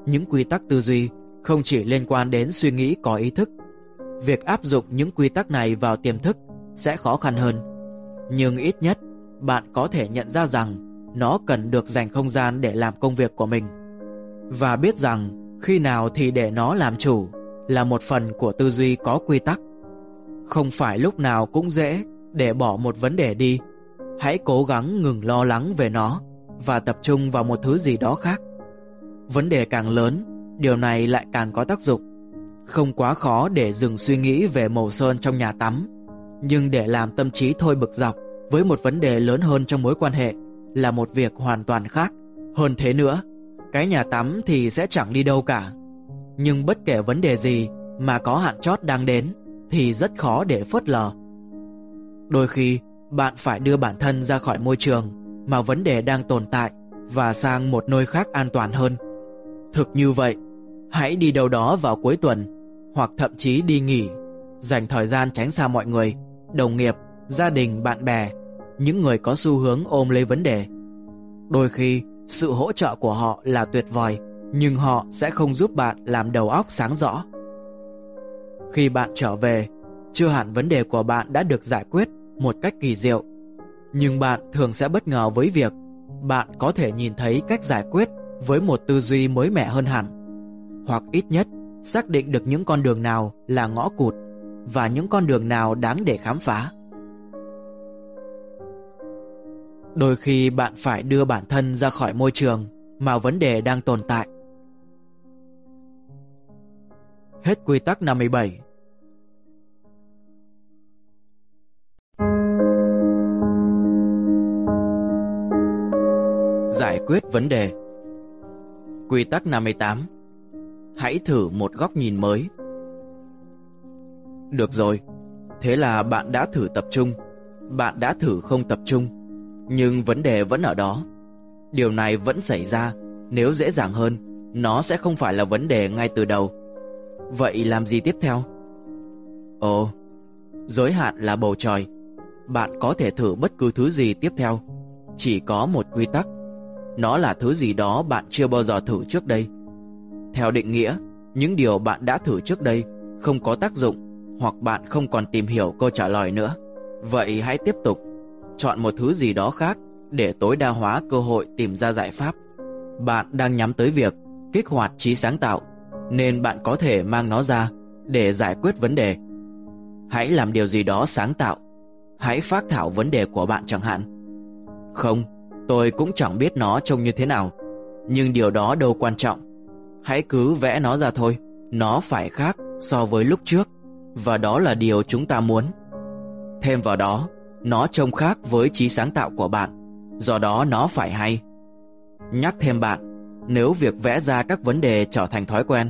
những quy tắc tư duy không chỉ liên quan đến suy nghĩ có ý thức. Việc áp dụng những quy tắc này vào tiềm thức sẽ khó khăn hơn. Nhưng ít nhất, bạn có thể nhận ra rằng nó cần được dành không gian để làm công việc của mình. Và biết rằng khi nào thì để nó làm chủ là một phần của tư duy có quy tắc. Không phải lúc nào cũng dễ để bỏ một vấn đề đi. Hãy cố gắng ngừng lo lắng về nó và tập trung vào một thứ gì đó khác. Vấn đề càng lớn, điều này lại càng có tác dụng. Không quá khó để dừng suy nghĩ về màu sơn trong nhà tắm, nhưng để làm tâm trí thôi bực dọc với một vấn đề lớn hơn trong mối quan hệ là một việc hoàn toàn khác. Hơn thế nữa, cái nhà tắm thì sẽ chẳng đi đâu cả. Nhưng bất kể vấn đề gì mà có hạn chót đang đến thì rất khó để phớt lờ. Đôi khi, bạn phải đưa bản thân ra khỏi môi trường mà vấn đề đang tồn tại và sang một nơi khác an toàn hơn. Thực như vậy, hãy đi đâu đó vào cuối tuần hoặc thậm chí đi nghỉ, dành thời gian tránh xa mọi người, đồng nghiệp, gia đình, bạn bè, những người có xu hướng ôm lấy vấn đề. Đôi khi, sự hỗ trợ của họ là tuyệt vời, nhưng họ sẽ không giúp bạn làm đầu óc sáng rõ. Khi bạn trở về, chưa hẳn vấn đề của bạn đã được giải quyết một cách kỳ diệu. Nhưng bạn thường sẽ bất ngờ với việc bạn có thể nhìn thấy cách giải quyết với một tư duy mới mẻ hơn hẳn. Hoặc ít nhất, xác định được những con đường nào là ngõ cụt và những con đường nào đáng để khám phá. Đôi khi bạn phải đưa bản thân ra khỏi môi trường mà vấn đề đang tồn tại. Hết quy tắc 57 Giải quyết vấn đề Quy tắc 58 Hãy thử một góc nhìn mới. Được rồi, thế là bạn đã thử tập trung. Bạn đã thử không tập trung. Nhưng vấn đề vẫn ở đó. Điều này vẫn xảy ra. Nếu dễ dàng hơn Nó sẽ không phải là vấn đề ngay từ đầu. Vậy làm gì tiếp theo? Ồ, giới hạn là bầu trời. Bạn có thể thử bất cứ thứ gì tiếp theo. Chỉ có một quy tắc nó là thứ gì đó bạn chưa bao giờ thử trước đây. Theo định nghĩa, những điều bạn đã thử trước đây không có tác dụng hoặc bạn không còn tìm hiểu câu trả lời nữa. Vậy hãy tiếp tục chọn một thứ gì đó khác để tối đa hóa cơ hội tìm ra giải pháp. Bạn đang nhắm tới việc kích hoạt trí sáng tạo nên bạn có thể mang nó ra để giải quyết vấn đề. Hãy làm điều gì đó sáng tạo. Hãy phát thảo vấn đề của bạn chẳng hạn. Không, Tôi cũng chẳng biết nó trông như thế nào. Nhưng điều đó đâu quan trọng. Hãy cứ vẽ nó ra thôi. Nó phải khác so với lúc trước. Và đó là điều chúng ta muốn. Thêm vào đó, Nó trông khác với trí sáng tạo của bạn. Do đó nó phải hay. Nhắc thêm bạn, Nếu việc vẽ ra các vấn đề trở thành thói quen,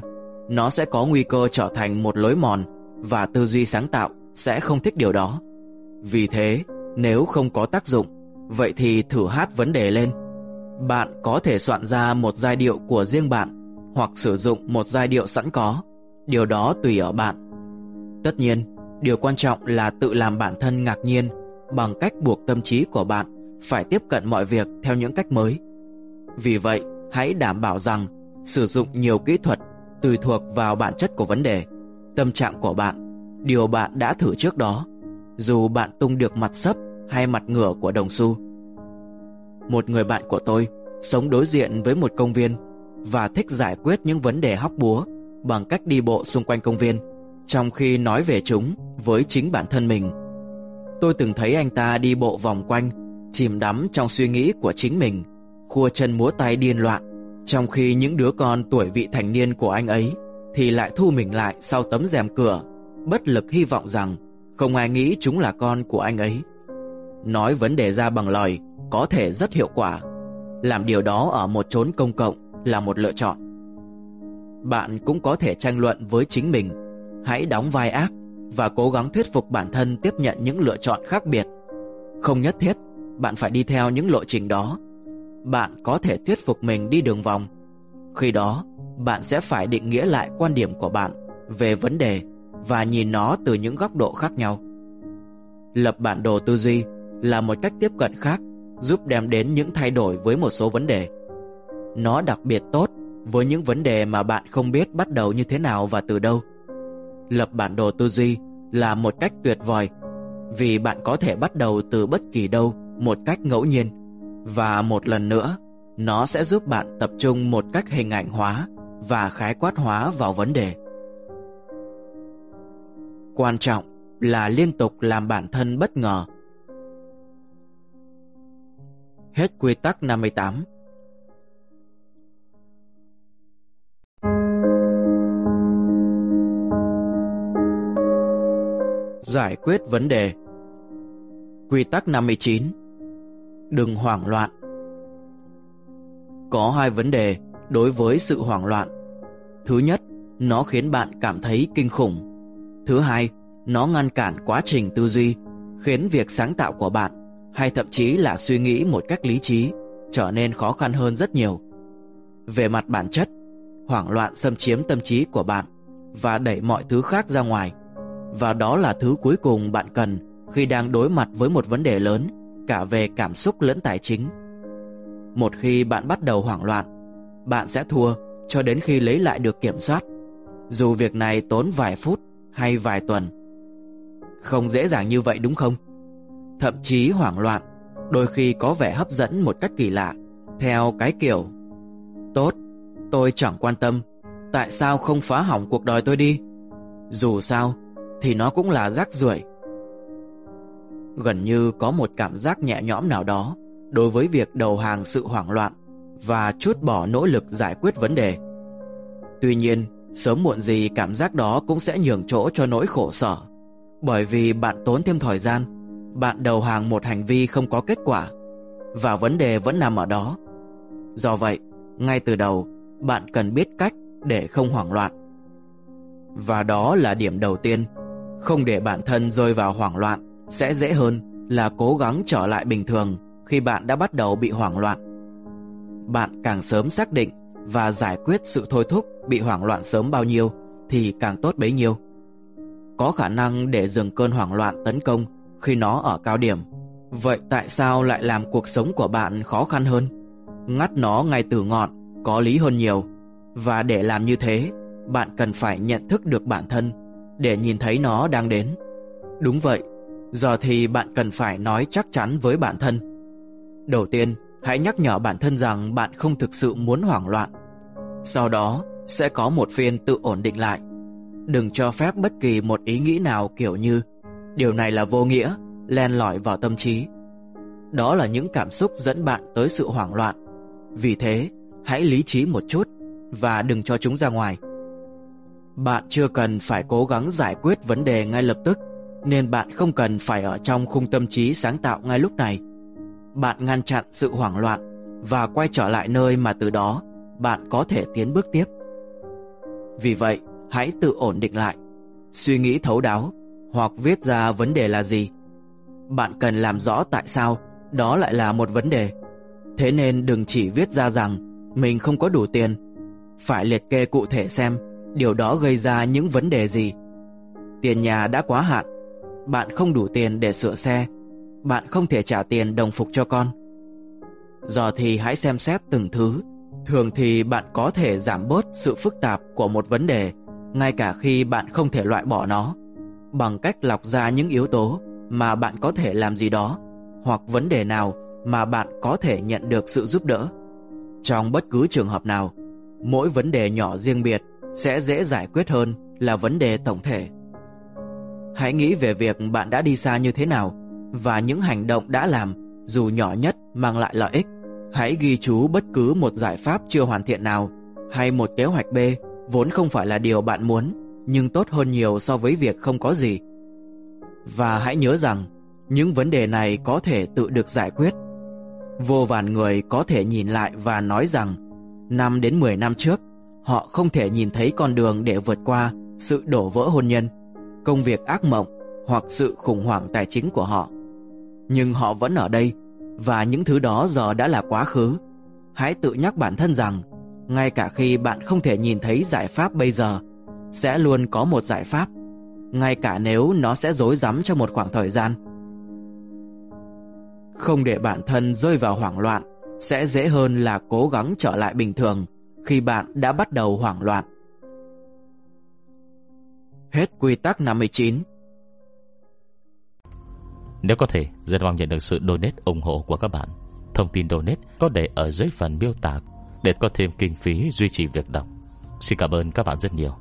Nó sẽ có nguy cơ trở thành một lối mòn Và tư duy sáng tạo sẽ không thích điều đó. Vì thế, nếu không có tác dụng Vậy thì thử hát vấn đề lên. Bạn có thể soạn ra một giai điệu của riêng bạn hoặc sử dụng một giai điệu sẵn có. Điều đó tùy ở bạn. Tất nhiên, điều quan trọng là tự làm bản thân ngạc nhiên bằng cách buộc tâm trí của bạn phải tiếp cận mọi việc theo những cách mới. Vì vậy, hãy đảm bảo rằng sử dụng nhiều kỹ thuật tùy thuộc vào bản chất của vấn đề, tâm trạng của bạn, điều bạn đã thử trước đó. Dù bạn tung được mặt sấp hay mặt ngửa của đồng xu. Một người bạn của tôi sống đối diện với một công viên và thích giải quyết những vấn đề hóc búa bằng cách đi bộ xung quanh công viên, trong khi nói về chúng với chính bản thân mình. Tôi từng thấy anh ta đi bộ vòng quanh, chìm đắm trong suy nghĩ của chính mình, khua chân múa tay điên loạn, trong khi những đứa con tuổi vị thành niên của anh ấy thì lại thu mình lại sau tấm rèm cửa, bất lực hy vọng rằng không ai nghĩ chúng là con của anh ấy. Nói vấn đề ra bằng lời có thể rất hiệu quả. Làm điều đó ở một chốn công cộng là một lựa chọn. Bạn cũng có thể tranh luận với chính mình. Hãy đóng vai ác và cố gắng thuyết phục bản thân tiếp nhận những lựa chọn khác biệt. Không nhất thiết bạn phải đi theo những lộ trình đó. Bạn có thể thuyết phục mình đi đường vòng. Khi đó, bạn sẽ phải định nghĩa lại quan điểm của bạn về vấn đề và nhìn nó từ những góc độ khác nhau. Lập bản đồ tư duy là một cách tiếp cận khác, giúp đem đến những thay đổi với một số vấn đề. Nó đặc biệt tốt với những vấn đề mà bạn không biết bắt đầu như thế nào và từ đâu. Lập bản đồ tư duy là một cách tuyệt vời, vì bạn có thể bắt đầu từ bất kỳ đâu một cách ngẫu nhiên và một lần nữa, nó sẽ giúp bạn tập trung một cách hình ảnh hóa và khái quát hóa vào vấn đề. Quan trọng là liên tục làm bản thân bất ngờ Hết quy tắc 58 Giải quyết vấn đề. Quy tắc 59 Đừng hoảng loạn. Có hai vấn đề đối với sự hoảng loạn. Thứ nhất, nó khiến bạn cảm thấy kinh khủng. Thứ hai, nó ngăn cản quá trình tư duy Khiến việc sáng tạo của bạn hay thậm chí là suy nghĩ một cách lý trí Trở nên khó khăn hơn rất nhiều Về mặt bản chất Hoảng loạn xâm chiếm tâm trí của bạn Và đẩy mọi thứ khác ra ngoài và đó là thứ cuối cùng bạn cần khi đang đối mặt với một vấn đề lớn, cả về cảm xúc lẫn tài chính. Một khi bạn bắt đầu hoảng loạn, bạn sẽ thua cho đến khi lấy lại được kiểm soát, dù việc này tốn vài phút hay vài tuần. Không dễ dàng như vậy đúng không? Thậm chí hoảng loạn, đôi khi có vẻ hấp dẫn một cách kỳ lạ, theo cái kiểu Tốt, tôi chẳng quan tâm, tại sao không phá hỏng cuộc đời tôi đi? Dù sao, thì nó cũng là rác rưởi. Gần như có một cảm giác nhẹ nhõm nào đó đối với việc đầu hàng sự hoảng loạn và chút bỏ nỗ lực giải quyết vấn đề. Tuy nhiên, sớm muộn gì cảm giác đó cũng sẽ nhường chỗ cho nỗi khổ sở, bởi vì bạn tốn thêm thời gian, bạn đầu hàng một hành vi không có kết quả, và vấn đề vẫn nằm ở đó. Do vậy, ngay từ đầu, bạn cần biết cách để không hoảng loạn. Và đó là điểm đầu tiên không để bản thân rơi vào hoảng loạn sẽ dễ hơn là cố gắng trở lại bình thường khi bạn đã bắt đầu bị hoảng loạn. Bạn càng sớm xác định và giải quyết sự thôi thúc bị hoảng loạn sớm bao nhiêu thì càng tốt bấy nhiêu. Có khả năng để dừng cơn hoảng loạn tấn công khi nó ở cao điểm. Vậy tại sao lại làm cuộc sống của bạn khó khăn hơn? Ngắt nó ngay từ ngọn có lý hơn nhiều. Và để làm như thế, bạn cần phải nhận thức được bản thân để nhìn thấy nó đang đến. Đúng vậy, giờ thì bạn cần phải nói chắc chắn với bản thân. Đầu tiên, hãy nhắc nhở bản thân rằng bạn không thực sự muốn hoảng loạn. Sau đó, sẽ có một phiên tự ổn định lại. Đừng cho phép bất kỳ một ý nghĩ nào kiểu như điều này là vô nghĩa, len lỏi vào tâm trí. Đó là những cảm xúc dẫn bạn tới sự hoảng loạn. Vì thế, hãy lý trí một chút và đừng cho chúng ra ngoài. Bạn chưa cần phải cố gắng giải quyết vấn đề ngay lập tức, nên bạn không cần phải ở trong khung tâm trí sáng tạo ngay lúc này. Bạn ngăn chặn sự hoảng loạn và quay trở lại nơi mà từ đó bạn có thể tiến bước tiếp. Vì vậy, hãy tự ổn định lại, suy nghĩ thấu đáo hoặc viết ra vấn đề là gì. Bạn cần làm rõ tại sao đó lại là một vấn đề. Thế nên đừng chỉ viết ra rằng mình không có đủ tiền, phải liệt kê cụ thể xem điều đó gây ra những vấn đề gì. Tiền nhà đã quá hạn, bạn không đủ tiền để sửa xe, bạn không thể trả tiền đồng phục cho con. Giờ thì hãy xem xét từng thứ, thường thì bạn có thể giảm bớt sự phức tạp của một vấn đề, ngay cả khi bạn không thể loại bỏ nó, bằng cách lọc ra những yếu tố mà bạn có thể làm gì đó, hoặc vấn đề nào mà bạn có thể nhận được sự giúp đỡ. Trong bất cứ trường hợp nào, mỗi vấn đề nhỏ riêng biệt sẽ dễ giải quyết hơn là vấn đề tổng thể. Hãy nghĩ về việc bạn đã đi xa như thế nào và những hành động đã làm dù nhỏ nhất mang lại lợi ích. Hãy ghi chú bất cứ một giải pháp chưa hoàn thiện nào hay một kế hoạch B vốn không phải là điều bạn muốn nhưng tốt hơn nhiều so với việc không có gì. Và hãy nhớ rằng những vấn đề này có thể tự được giải quyết. Vô vàn người có thể nhìn lại và nói rằng năm đến 10 năm trước Họ không thể nhìn thấy con đường để vượt qua sự đổ vỡ hôn nhân, công việc ác mộng hoặc sự khủng hoảng tài chính của họ. Nhưng họ vẫn ở đây và những thứ đó giờ đã là quá khứ. Hãy tự nhắc bản thân rằng ngay cả khi bạn không thể nhìn thấy giải pháp bây giờ, sẽ luôn có một giải pháp, ngay cả nếu nó sẽ rối rắm cho một khoảng thời gian. Không để bản thân rơi vào hoảng loạn sẽ dễ hơn là cố gắng trở lại bình thường khi bạn đã bắt đầu hoảng loạn. Hết quy tắc 59 Nếu có thể, rất mong nhận được sự donate ủng hộ của các bạn. Thông tin donate có để ở dưới phần miêu tả để có thêm kinh phí duy trì việc đọc. Xin cảm ơn các bạn rất nhiều.